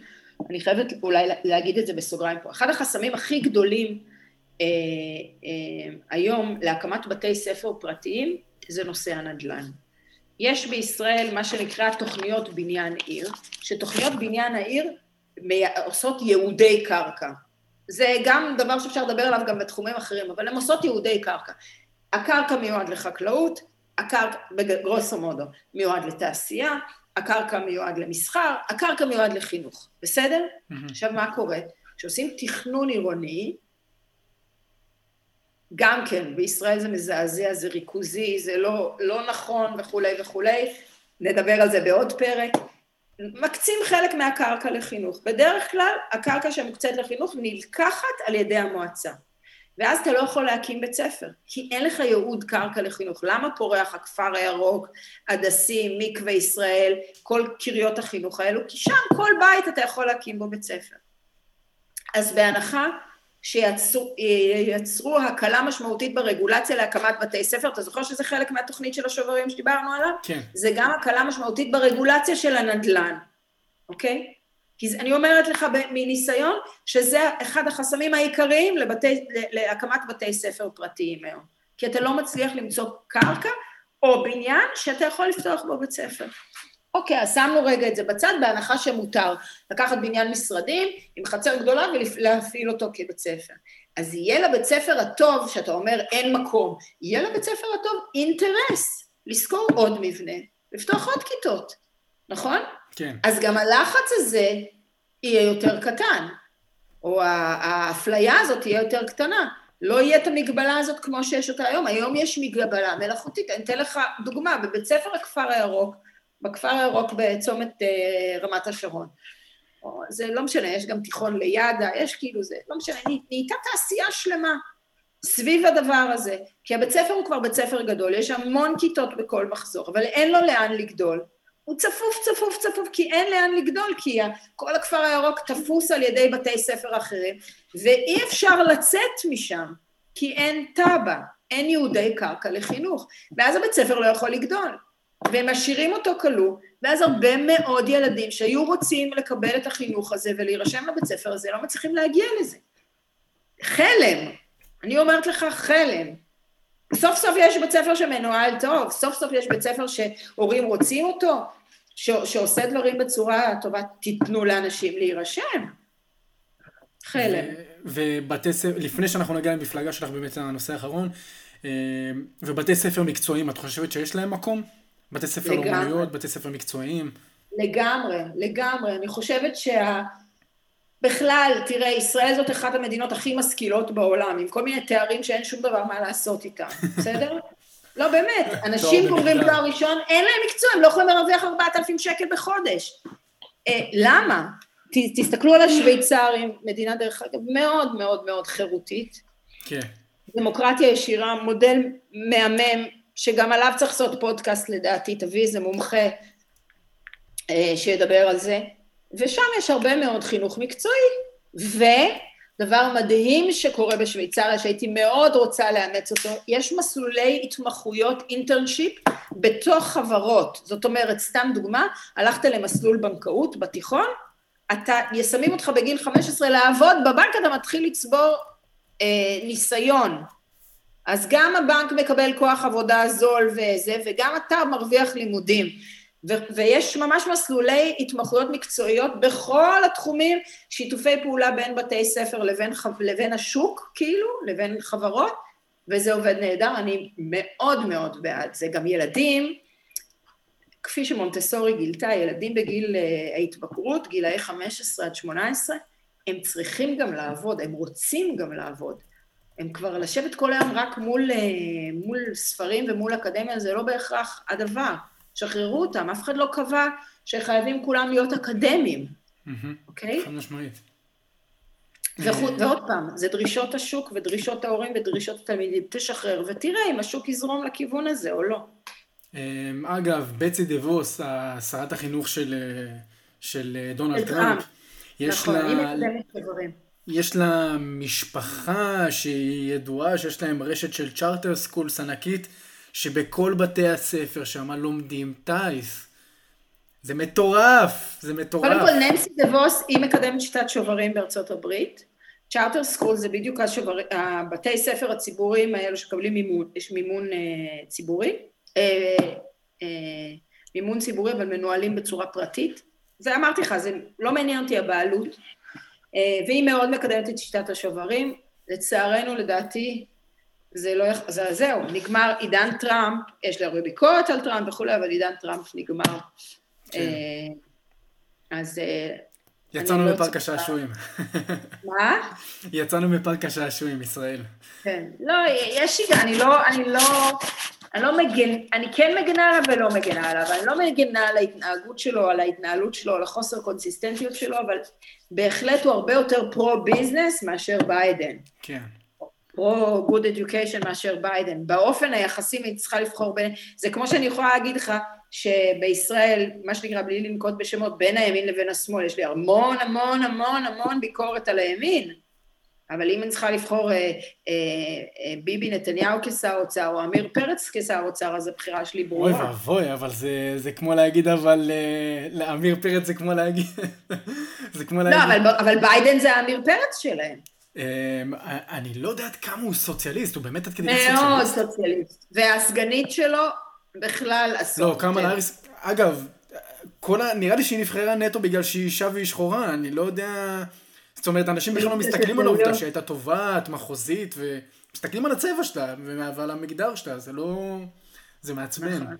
אני חייבת אולי להגיד את זה בסוגריים פה, אחד החסמים הכי גדולים היום להקמת בתי ספר פרטיים זה נושא הנדל"ן. יש בישראל מה שנקרא תוכניות בניין עיר, שתוכניות בניין העיר עושות ייעודי קרקע. זה גם דבר שאפשר לדבר עליו גם בתחומים אחרים, אבל הן עושות ייעודי קרקע. הקרקע מיועד לחקלאות, הקרקע, בגרוסו מודו, מיועד לתעשייה, הקרקע מיועד למסחר, הקרקע מיועד לחינוך, בסדר? Mm-hmm. עכשיו, מה קורה? כשעושים תכנון עירוני, גם כן, בישראל זה מזעזע, זה ריכוזי, זה לא, לא נכון וכולי וכולי, נדבר על זה בעוד פרק. מקצים חלק מהקרקע לחינוך. בדרך כלל, הקרקע שמוקצית לחינוך נלקחת על ידי המועצה. ואז אתה לא יכול להקים בית ספר, כי אין לך ייעוד קרקע לחינוך. למה פורח הכפר הירוק, הדסים, מקווה ישראל, כל קריות החינוך האלו? כי שם כל בית אתה יכול להקים בו בית ספר. אז בהנחה שיצרו הקלה משמעותית ברגולציה להקמת בתי ספר, אתה זוכר שזה חלק מהתוכנית של השוברים שדיברנו עליו? כן. זה גם הקלה משמעותית ברגולציה של הנדל"ן, אוקיי? כי אני אומרת לך מניסיון שזה אחד החסמים העיקריים לבתי, להקמת בתי ספר פרטיים היום. כי אתה לא מצליח למצוא קרקע או בניין שאתה יכול לפתוח בו בית ספר. אוקיי, אז שמנו רגע את זה בצד, בהנחה שמותר לקחת בניין משרדים עם חצר גדולה ולהפעיל אותו כבית ספר. אז יהיה לבית ספר הטוב, שאתה אומר אין מקום, יהיה לבית ספר הטוב אינטרס לשכור עוד מבנה, לפתוח עוד כיתות, נכון? כן. אז גם הלחץ הזה יהיה יותר קטן, או האפליה הזאת תהיה יותר קטנה. לא יהיה את המגבלה הזאת כמו שיש אותה היום, היום יש מגבלה מלאכותית. אני אתן לך דוגמה, בבית ספר הכפר הירוק, בכפר הירוק בצומת אה, רמת השרון. זה לא משנה, יש גם תיכון ליד, יש כאילו זה, לא משנה, נהייתה תעשייה שלמה סביב הדבר הזה, כי הבית ספר הוא כבר בית ספר גדול, יש המון כיתות בכל מחזור, אבל אין לו לאן לגדול. הוא צפוף, צפוף, צפוף, כי אין לאן לגדול, כי כל הכפר הירוק תפוס על ידי בתי ספר אחרים, ואי אפשר לצאת משם, כי אין תב"ע, אין ייעודי קרקע לחינוך, ואז הבית ספר לא יכול לגדול. והם משאירים אותו כלוא, ואז הרבה מאוד ילדים שהיו רוצים לקבל את החינוך הזה ולהירשם לבית ספר הזה, לא מצליחים להגיע לזה. חלם, אני אומרת לך חלם. סוף סוף יש בית ספר שמנוהל טוב, סוף סוף יש בית ספר שהורים רוצים אותו, ש- שעושה דברים בצורה טובה, תיתנו לאנשים להירשם. חלם. ובתי ספר, לפני שאנחנו נגיע למפלגה שלך באמת לנושא האחרון, אה, ובתי ספר מקצועיים, את חושבת שיש להם מקום? בתי ספר לאומנויות, בתי ספר מקצועיים. לגמרי, לגמרי. אני חושבת שה... בכלל, תראה, ישראל זאת אחת המדינות הכי משכילות בעולם, עם כל מיני תארים שאין שום דבר מה לעשות איתם, בסדר? לא, באמת, אנשים גומרים תואר ראשון, אין להם מקצוע, הם לא יכולים להרוויח 4,000 שקל בחודש. אה, למה? ת, תסתכלו על השוויצרים, מדינה דרך אגב מאוד מאוד מאוד חירותית. כן. דמוקרטיה ישירה, מודל מהמם, שגם עליו צריך לעשות פודקאסט לדעתי, תביא איזה מומחה אה, שידבר על זה, ושם יש הרבה מאוד חינוך מקצועי, ודבר מדהים שקורה בשוויצריה, שהייתי מאוד רוצה לאמץ אותו, יש מסלולי התמחויות אינטרנשיפ בתוך חברות, זאת אומרת, סתם דוגמה, הלכת למסלול בנקאות בתיכון, אתה, ישמים אותך בגיל 15 לעבוד, בבנק אתה מתחיל לצבור אה, ניסיון, אז גם הבנק מקבל כוח עבודה זול וזה, וגם אתה מרוויח לימודים. ו- ויש ממש מסלולי התמחויות מקצועיות בכל התחומים, שיתופי פעולה בין בתי ספר לבין, חו- לבין השוק, כאילו, לבין חברות, וזה עובד נהדר, אני מאוד מאוד בעד זה. גם ילדים, כפי שמונטסורי גילתה, ילדים בגיל uh, ההתבגרות, גילאי 15 עד 18, הם צריכים גם לעבוד, הם רוצים גם לעבוד. הם כבר לשבת כל היום רק מול, אה, מול ספרים ומול אקדמיה, זה לא בהכרח הדבר. שחררו אותם, אף אחד לא קבע שחייבים כולם להיות אקדמיים, אוקיי? חד משמעית. ועוד פעם, זה דרישות השוק ודרישות ההורים ודרישות התלמידים. תשחרר ותראה אם השוק יזרום לכיוון הזה או לא. אמ, אגב, בצי דה ווס, שרת החינוך של, אה, של אה, דונלד טראמפ, יש נכון, לה... נכון, היא מקדמת דברים. יש לה משפחה שהיא ידועה, שיש להם רשת של charter schools ענקית, שבכל בתי הספר שם לומדים טיס. זה מטורף, זה מטורף. קודם כל, ננסי דה ווס, היא מקדמת שיטת שוברים בארצות הברית. charter school זה בדיוק השובר... הבתי ספר הציבוריים האלו שמקבלים מימון, יש מימון אה, ציבורי, אה, אה, מימון ציבורי אבל מנוהלים בצורה פרטית. זה אמרתי לך, זה לא מעניין אותי הבעלות. אה, והיא מאוד מקדמת את שיטת השוברים. לצערנו, לדעתי, זה לא, יכ- זה, זהו, נגמר עידן טראמפ, יש לי הרבה ביקורת על טראמפ וכולי, אבל עידן טראמפ נגמר. כן. אה, אז אה, יצאנו לא מפארק השעשועים. מה? יצאנו מפארק השעשועים, ישראל. כן. לא, יש אני לא, אני לא, אני לא מגן, אני כן מגנה עליו ולא מגנה עליו, אני לא מגנה על ההתנהגות שלו, על ההתנהלות שלו, על החוסר קונסיסטנטיות שלו, אבל בהחלט הוא הרבה יותר pro-business מאשר ביידן. כן. pro-good education מאשר ביידן. באופן יחסי היא צריכה לבחור בין... זה כמו שאני יכולה להגיד לך שבישראל, מה שנקרא, בלי לנקוט בשמות, בין הימין לבין השמאל, יש לי המון המון המון המון ביקורת על הימין. אבל אם אני צריכה לבחור אה, אה, אה, ביבי נתניהו כשר אוצר או עמיר פרץ כשר אוצר, אז הבחירה שלי אוי ברורה. ואבוי, אבל זה, זה כמו להגיד, אבל אה, לעמיר פרץ זה כמו להגיד, זה כמו לא, להגיד, אבל, אבל ביידן זה עמיר פרץ שלהם. אמ, אני לא יודע עד כמה הוא סוציאליסט, הוא באמת עד כדי מאוד סוציאליסט. סוציאליסט. והסגנית שלו בכלל אסור. לא, קמאלה כן. האריס, אגב, כל ה... נראה לי שהיא נבחרה נטו בגלל שהיא אישה והיא שחורה, אני לא יודע... זאת אומרת, אנשים בכלל לא מסתכלים על העובדה שהייתה תובעת, מחוזית, ומסתכלים על הצבע שלה, ועל המגדר שלה, זה לא... זה מעצבן. נכון.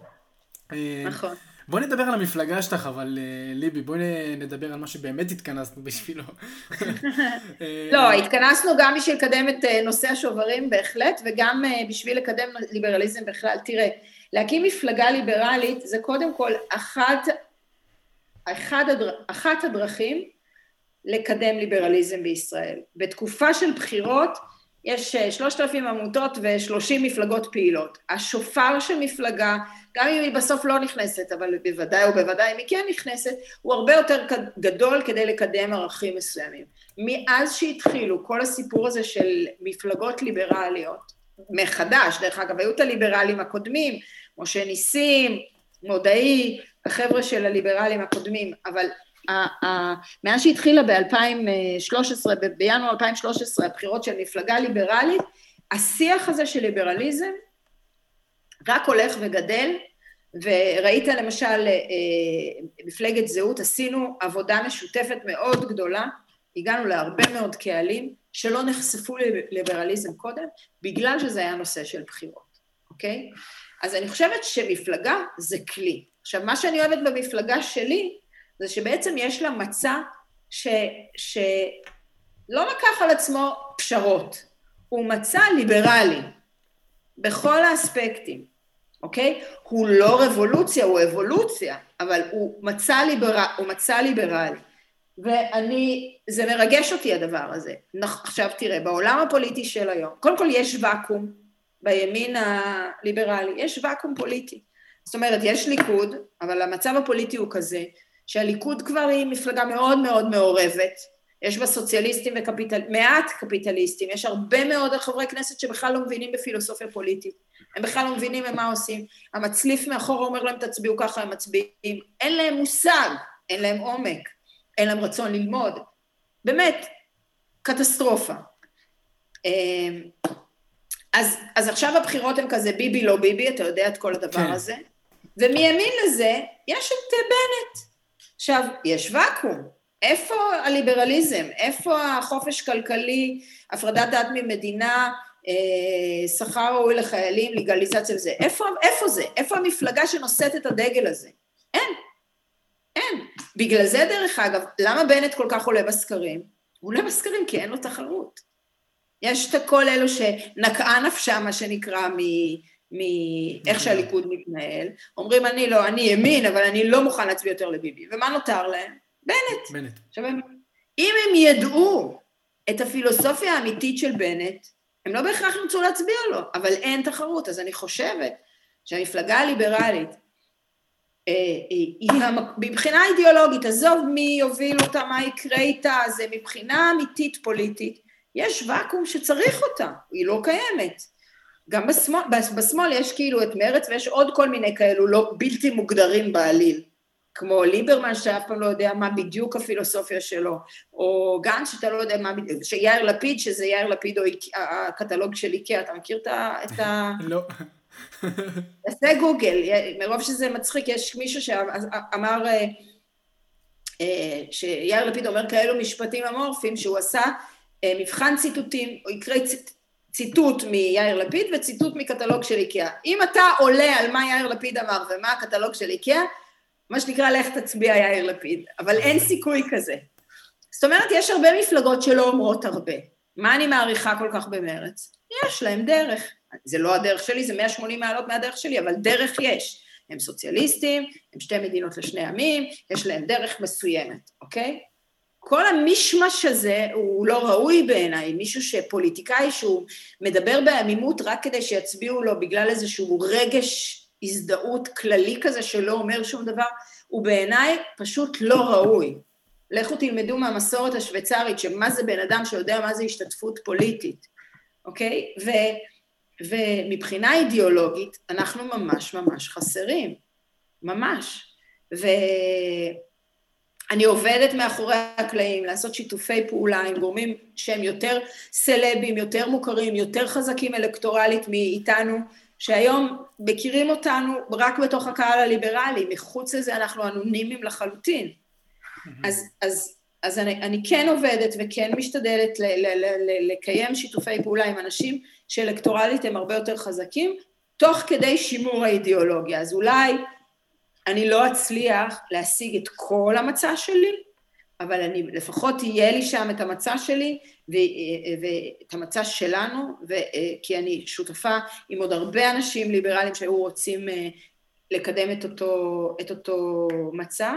אה, נכון. בוא נדבר על המפלגה שלך, אבל אה, ליבי, בואי נדבר על מה שבאמת התכנסנו בשבילו. אה, לא, התכנסנו גם בשביל לקדם את נושא השוברים בהחלט, וגם בשביל לקדם ליברליזם בכלל. תראה, להקים מפלגה ליברלית זה קודם כל אחת, אחת, הדר, אחת הדרכים לקדם ליברליזם בישראל. בתקופה של בחירות יש אה, שלושת אלפים עמותות ושלושים מפלגות פעילות. השופר של מפלגה, גם אם היא בסוף לא נכנסת, אבל בוודאי ובוודאי אם היא כן נכנסת, הוא הרבה יותר גדול כדי לקדם ערכים מסוימים. מאז שהתחילו כל הסיפור הזה של מפלגות ליברליות, מחדש, דרך אגב, היו את הליברלים הקודמים, משה ניסים, מודעי, החבר'ה של הליברלים הקודמים, אבל מאז שהתחילה ב-2013, בינואר 2013, הבחירות של מפלגה ליברלית, השיח הזה של ליברליזם רק הולך וגדל, וראית למשל אה, מפלגת זהות, עשינו עבודה משותפת מאוד גדולה, הגענו להרבה מאוד קהלים שלא נחשפו לליברליזם קודם, בגלל שזה היה נושא של בחירות, אוקיי? אז אני חושבת שמפלגה זה כלי. עכשיו, מה שאני אוהבת במפלגה שלי, זה שבעצם יש לה מצע ש, שלא לקח על עצמו פשרות, הוא מצע ליברלי, בכל האספקטים, אוקיי? הוא לא רבולוציה, הוא אבולוציה, אבל הוא מצע, ליבר... הוא מצע ליברלי. ואני, זה מרגש אותי הדבר הזה. עכשיו תראה, בעולם הפוליטי של היום, קודם כל יש ואקום בימין הליברלי, יש ואקום פוליטי. זאת אומרת, יש ליכוד, אבל המצב הפוליטי הוא כזה, שהליכוד כבר היא מפלגה מאוד מאוד מעורבת, יש בה סוציאליסטים וקפיטל... מעט קפיטליסטים, יש הרבה מאוד חברי כנסת שבכלל לא מבינים בפילוסופיה פוליטית, הם בכלל לא מבינים מה עושים, המצליף מאחורה אומר להם תצביעו ככה, הם מצביעים, אין להם מושג, אין להם עומק, אין להם רצון ללמוד, באמת, קטסטרופה. אז, אז עכשיו הבחירות הן כזה ביבי לא ביבי, אתה יודע את כל הדבר כן. הזה, ומימין לזה יש את בנט. עכשיו, יש ואקום, איפה הליברליזם? איפה החופש כלכלי, הפרדת דת ממדינה, אה, שכר ראוי לחיילים, לגליזציה וזה? איפה, איפה זה? איפה המפלגה שנושאת את הדגל הזה? אין. אין. בגלל זה, דרך אגב, למה בנט כל כך עולה בסקרים? הוא עולה בסקרים כי אין לו תחרות. יש את כל אלו שנקעה נפשה, מה שנקרא, מ... מאיך שהליכוד מתנהל, אומרים אני לא, אני ימין, אבל אני לא מוכן להצביע יותר לביבי. ומה נותר להם? בנט. בנט. עכשיו, אם הם ידעו את הפילוסופיה האמיתית של בנט, הם לא בהכרח ירצו להצביע לו, אבל אין תחרות. אז אני חושבת שהמפלגה הליברלית, אה, מבחינה אידיאולוגית, עזוב מי יוביל אותה, מה יקרה איתה, זה מבחינה אמיתית פוליטית, יש ואקום שצריך אותה, היא לא קיימת. גם בשמאל, בשמאל יש כאילו את מרץ ויש עוד כל מיני כאלו לא בלתי מוגדרים בעליל, כמו ליברמן שאף פעם לא יודע מה בדיוק הפילוסופיה שלו, או גנץ שאתה לא יודע מה בדיוק, שיאיר לפיד שזה יאיר לפיד או הקטלוג של איקאה, אתה מכיר את ה... לא. תעשה גוגל, מרוב שזה מצחיק, יש מישהו שאמר שיאיר לפיד אומר כאלו משפטים אמורפיים שהוא עשה מבחן ציטוטים, או יקרי. ציטוט מיאיר לפיד וציטוט מקטלוג של איקאה. אם אתה עולה על מה יאיר לפיד אמר ומה הקטלוג של איקאה, מה שנקרא, לך תצביע יאיר לפיד, אבל אין סיכוי כזה. זאת אומרת, יש הרבה מפלגות שלא אומרות הרבה. מה אני מעריכה כל כך במרץ? יש להם דרך. זה לא הדרך שלי, זה 180 מעלות מהדרך שלי, אבל דרך יש. הם סוציאליסטים, הם שתי מדינות לשני עמים, יש להם דרך מסוימת, אוקיי? כל המישמש הזה הוא לא ראוי בעיניי, מישהו שפוליטיקאי שהוא מדבר בעמימות רק כדי שיצביעו לו בגלל איזשהו רגש הזדהות כללי כזה שלא אומר שום דבר, הוא בעיניי פשוט לא ראוי. לכו תלמדו מהמסורת השוויצרית, שמה זה בן אדם שיודע מה זה השתתפות פוליטית, אוקיי? ו, ומבחינה אידיאולוגית, אנחנו ממש ממש חסרים, ממש. ואני עובדת מאחורי הקלעים, לעשות שיתופי פעולה עם גורמים שהם יותר סלבים, יותר מוכרים, יותר חזקים אלקטורלית מאיתנו, שהיום מכירים אותנו רק בתוך הקהל הליברלי, מחוץ לזה אנחנו אנונימיים לחלוטין. אז, אז, אז אני, אני כן עובדת וכן משתדלת ל, ל, ל, ל, לקיים שיתופי פעולה עם אנשים שאלקטורלית הם הרבה יותר חזקים, תוך כדי שימור האידיאולוגיה. אז אולי אני לא אצליח להשיג את כל המצע שלי, אבל אני, לפחות יהיה לי שם את המצע שלי ואת המצע שלנו, כי אני שותפה עם עוד הרבה אנשים ליברליים שהיו רוצים אה, לקדם את אותו, את אותו מצע,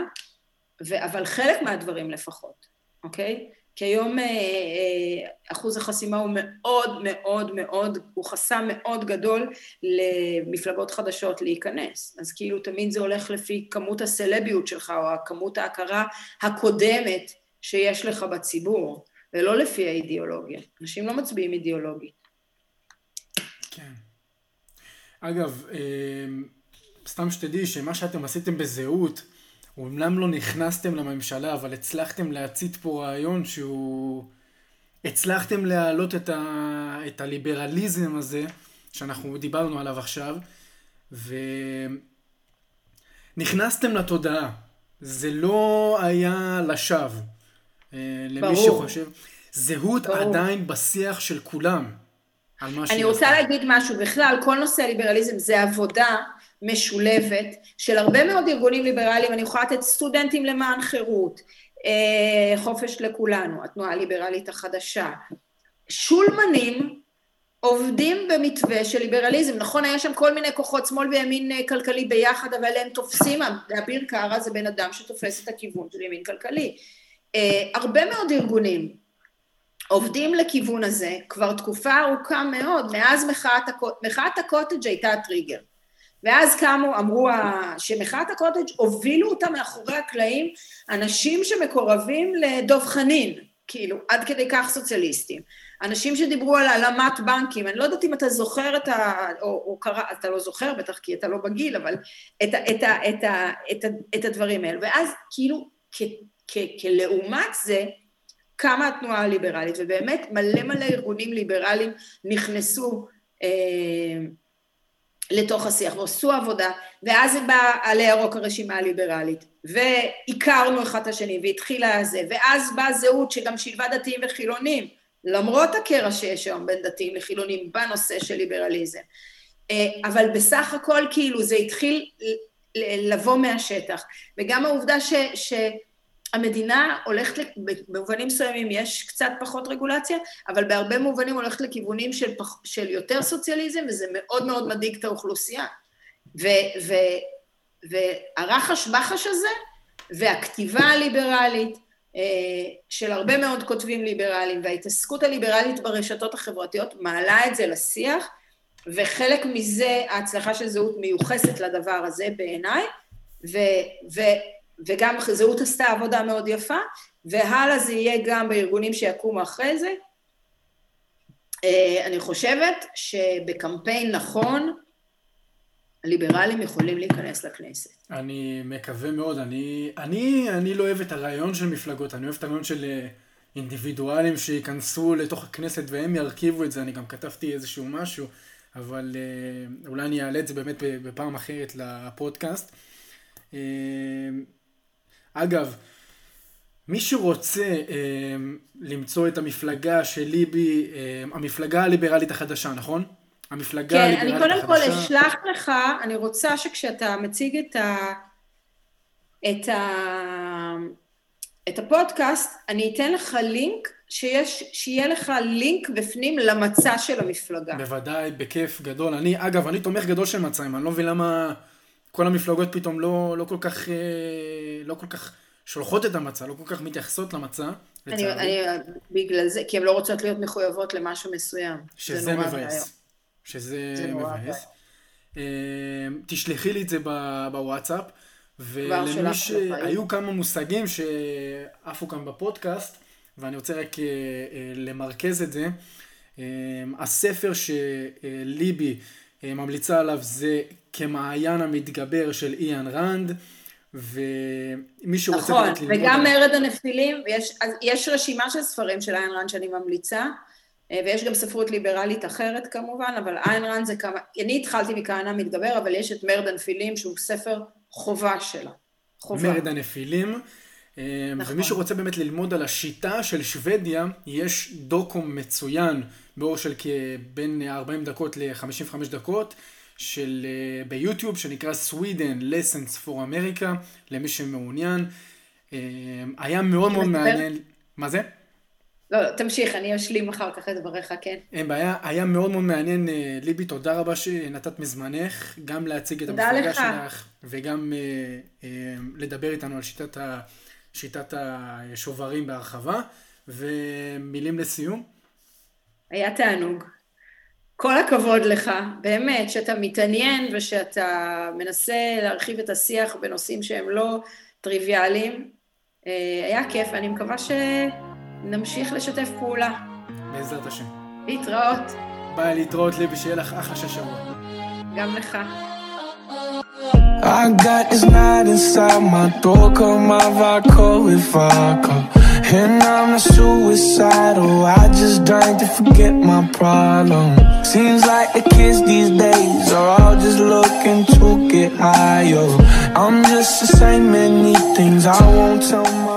אבל חלק מהדברים לפחות, אוקיי? כי היום אה, אה, אחוז החסימה הוא מאוד מאוד מאוד, הוא חסם מאוד גדול למפלגות חדשות להיכנס. אז כאילו תמיד זה הולך לפי כמות הסלביות שלך, או כמות ההכרה הקודמת שיש לך בציבור, ולא לפי האידיאולוגיה. אנשים לא מצביעים אידיאולוגית. כן. אגב, אה, סתם שתדעי שמה שאתם עשיתם בזהות, אומנם לא נכנסתם לממשלה, אבל הצלחתם להצית פה רעיון שהוא... הצלחתם להעלות את, ה... את הליברליזם הזה, שאנחנו דיברנו עליו עכשיו, ונכנסתם לתודעה. זה לא היה לשווא. אה, למי ברור. שחושב. זהות ברור. עדיין בשיח של כולם. אני רוצה להגיד משהו, בכלל, כל נושא הליברליזם זה עבודה משולבת של הרבה מאוד ארגונים ליברליים, אני יכולה לתת סטודנטים למען חירות, אה, חופש לכולנו, התנועה הליברלית החדשה. שולמנים עובדים במתווה של ליברליזם, נכון, היה שם כל מיני כוחות שמאל וימין אה, כלכלי ביחד, אבל הם תופסים, אביר קארה זה בן אדם שתופס את הכיוון של ימין כלכלי. אה, הרבה מאוד ארגונים עובדים לכיוון הזה כבר תקופה ארוכה מאוד, מאז מחאת, מחאת הקוטג' הייתה הטריגר. ואז קמו, אמרו שמחאת הקוטג' הובילו אותה מאחורי הקלעים אנשים שמקורבים לדב חנין, כאילו, עד כדי כך סוציאליסטים. אנשים שדיברו על העלמת בנקים, אני לא יודעת אם אתה זוכר את ה... או, או קרא, אתה לא זוכר בטח כי אתה לא בגיל, אבל את, ה, את, ה, את, ה, את, ה, את הדברים האלה. ואז כאילו, כ, כ, כלעומת זה, קמה התנועה הליברלית, ובאמת מלא מלא ארגונים ליברליים נכנסו אה, לתוך השיח ועשו עבודה, ואז בא על הירוק הרשימה הליברלית, והכרנו אחד את השני, והתחילה זה, ואז באה זהות שגם שילבה דתיים וחילונים, למרות הקרע שיש היום בין דתיים לחילונים בנושא של ליברליזם. אה, אבל בסך הכל כאילו זה התחיל לבוא מהשטח, וגם העובדה ש... ש המדינה הולכת, במובנים מסוימים יש קצת פחות רגולציה, אבל בהרבה מובנים הולכת לכיוונים של, פח, של יותר סוציאליזם, וזה מאוד מאוד מדאיג את האוכלוסייה. ו, ו, והרחש בחש הזה, והכתיבה הליברלית אה, של הרבה מאוד כותבים ליברליים, וההתעסקות הליברלית ברשתות החברתיות מעלה את זה לשיח, וחלק מזה, ההצלחה של זהות מיוחסת לדבר הזה בעיניי, ו, וגם זהות עשתה עבודה מאוד יפה, והלאה זה יהיה גם בארגונים שיקומו אחרי זה. אה, אני חושבת שבקמפיין נכון, הליברלים יכולים להיכנס לכנסת. אני מקווה מאוד, אני, אני, אני לא אוהב את הרעיון של מפלגות, אני אוהב את הרעיון של אה, אינדיבידואלים שייכנסו לתוך הכנסת והם ירכיבו את זה, אני גם כתבתי איזשהו משהו, אבל אה, אולי אני אעלה את זה באמת בפעם אחרת לפודקאסט. אגב, מי שרוצה אה, למצוא את המפלגה של ליבי, אה, המפלגה הליברלית החדשה, נכון? המפלגה כן, הליברלית אני החדשה. קודם כל אשלח לך, אני רוצה שכשאתה מציג את, ה, את, ה, את הפודקאסט, אני אתן לך לינק, שיש, שיהיה לך לינק בפנים למצע של המפלגה. בוודאי, בכיף גדול. אני, אגב, אני תומך גדול של מצעים, אני לא מבין למה כל המפלגות פתאום לא, לא כל כך, אה, לא כל כך שולחות את המצע, לא כל כך מתייחסות למצע, אני, אני, בגלל זה, כי הן לא רוצות להיות מחויבות למשהו מסוים. זה שזה מבאס. שזה מבאס. אה, תשלחי לי את זה ב- בוואטסאפ, ולמי שהיו כמה מושגים שעפו כאן בפודקאסט, ואני רוצה רק אה, למרכז את זה. הספר שליבי ממליצה עליו זה כמעיין המתגבר של איאן ראנד, ומי שרוצה נכון, באמת ללמוד וגם על- מרד הנפילים, אז יש רשימה של ספרים של איין רן שאני ממליצה, אה, ויש גם ספרות ליברלית אחרת כמובן, אבל איין רן זה כמה, אני התחלתי מכהנא מתגבר, אבל יש את מרד הנפילים שהוא ספר חובה שלה. חובה. מרד הנפילים. אה, נכון. ומי שרוצה באמת ללמוד על השיטה של שוודיה, יש דוקום מצוין באור של כבין 40 דקות ל-55 דקות, של, אה, ביוטיוב, שנקרא Sweden Lessons for America, למי שמעוניין. אה, היה מאוד מאוד? מעניין. מה זה? לא, תמשיך, אני אשלים אחר כך את דבריך, כן. אין בעיה, היה מאוד מאוד מעניין, אה, ליבי, תודה רבה שנתת מזמנך, גם להציג את המפלגה לך. שלך, וגם אה, אה, לדבר איתנו על שיטת, ה, שיטת השוברים בהרחבה, ומילים לסיום. היה תענוג. כל הכבוד לך, באמת, שאתה מתעניין ושאתה מנסה להרחיב את השיח בנושאים שהם לא טריוויאליים. אה, היה כיף, אני מקווה שנמשיך לשתף פעולה. בעזרת השם. להתראות, ביי, להתראות ליבי, שיהיה לך אחלה של שבוע. גם לך. I got this knot inside my throat, call my vodka with vodka. And I'm not suicidal, oh, I just drank to forget my problem. Seems like the kids these days are all just looking to get higher. I'm just the same many things I won't tell my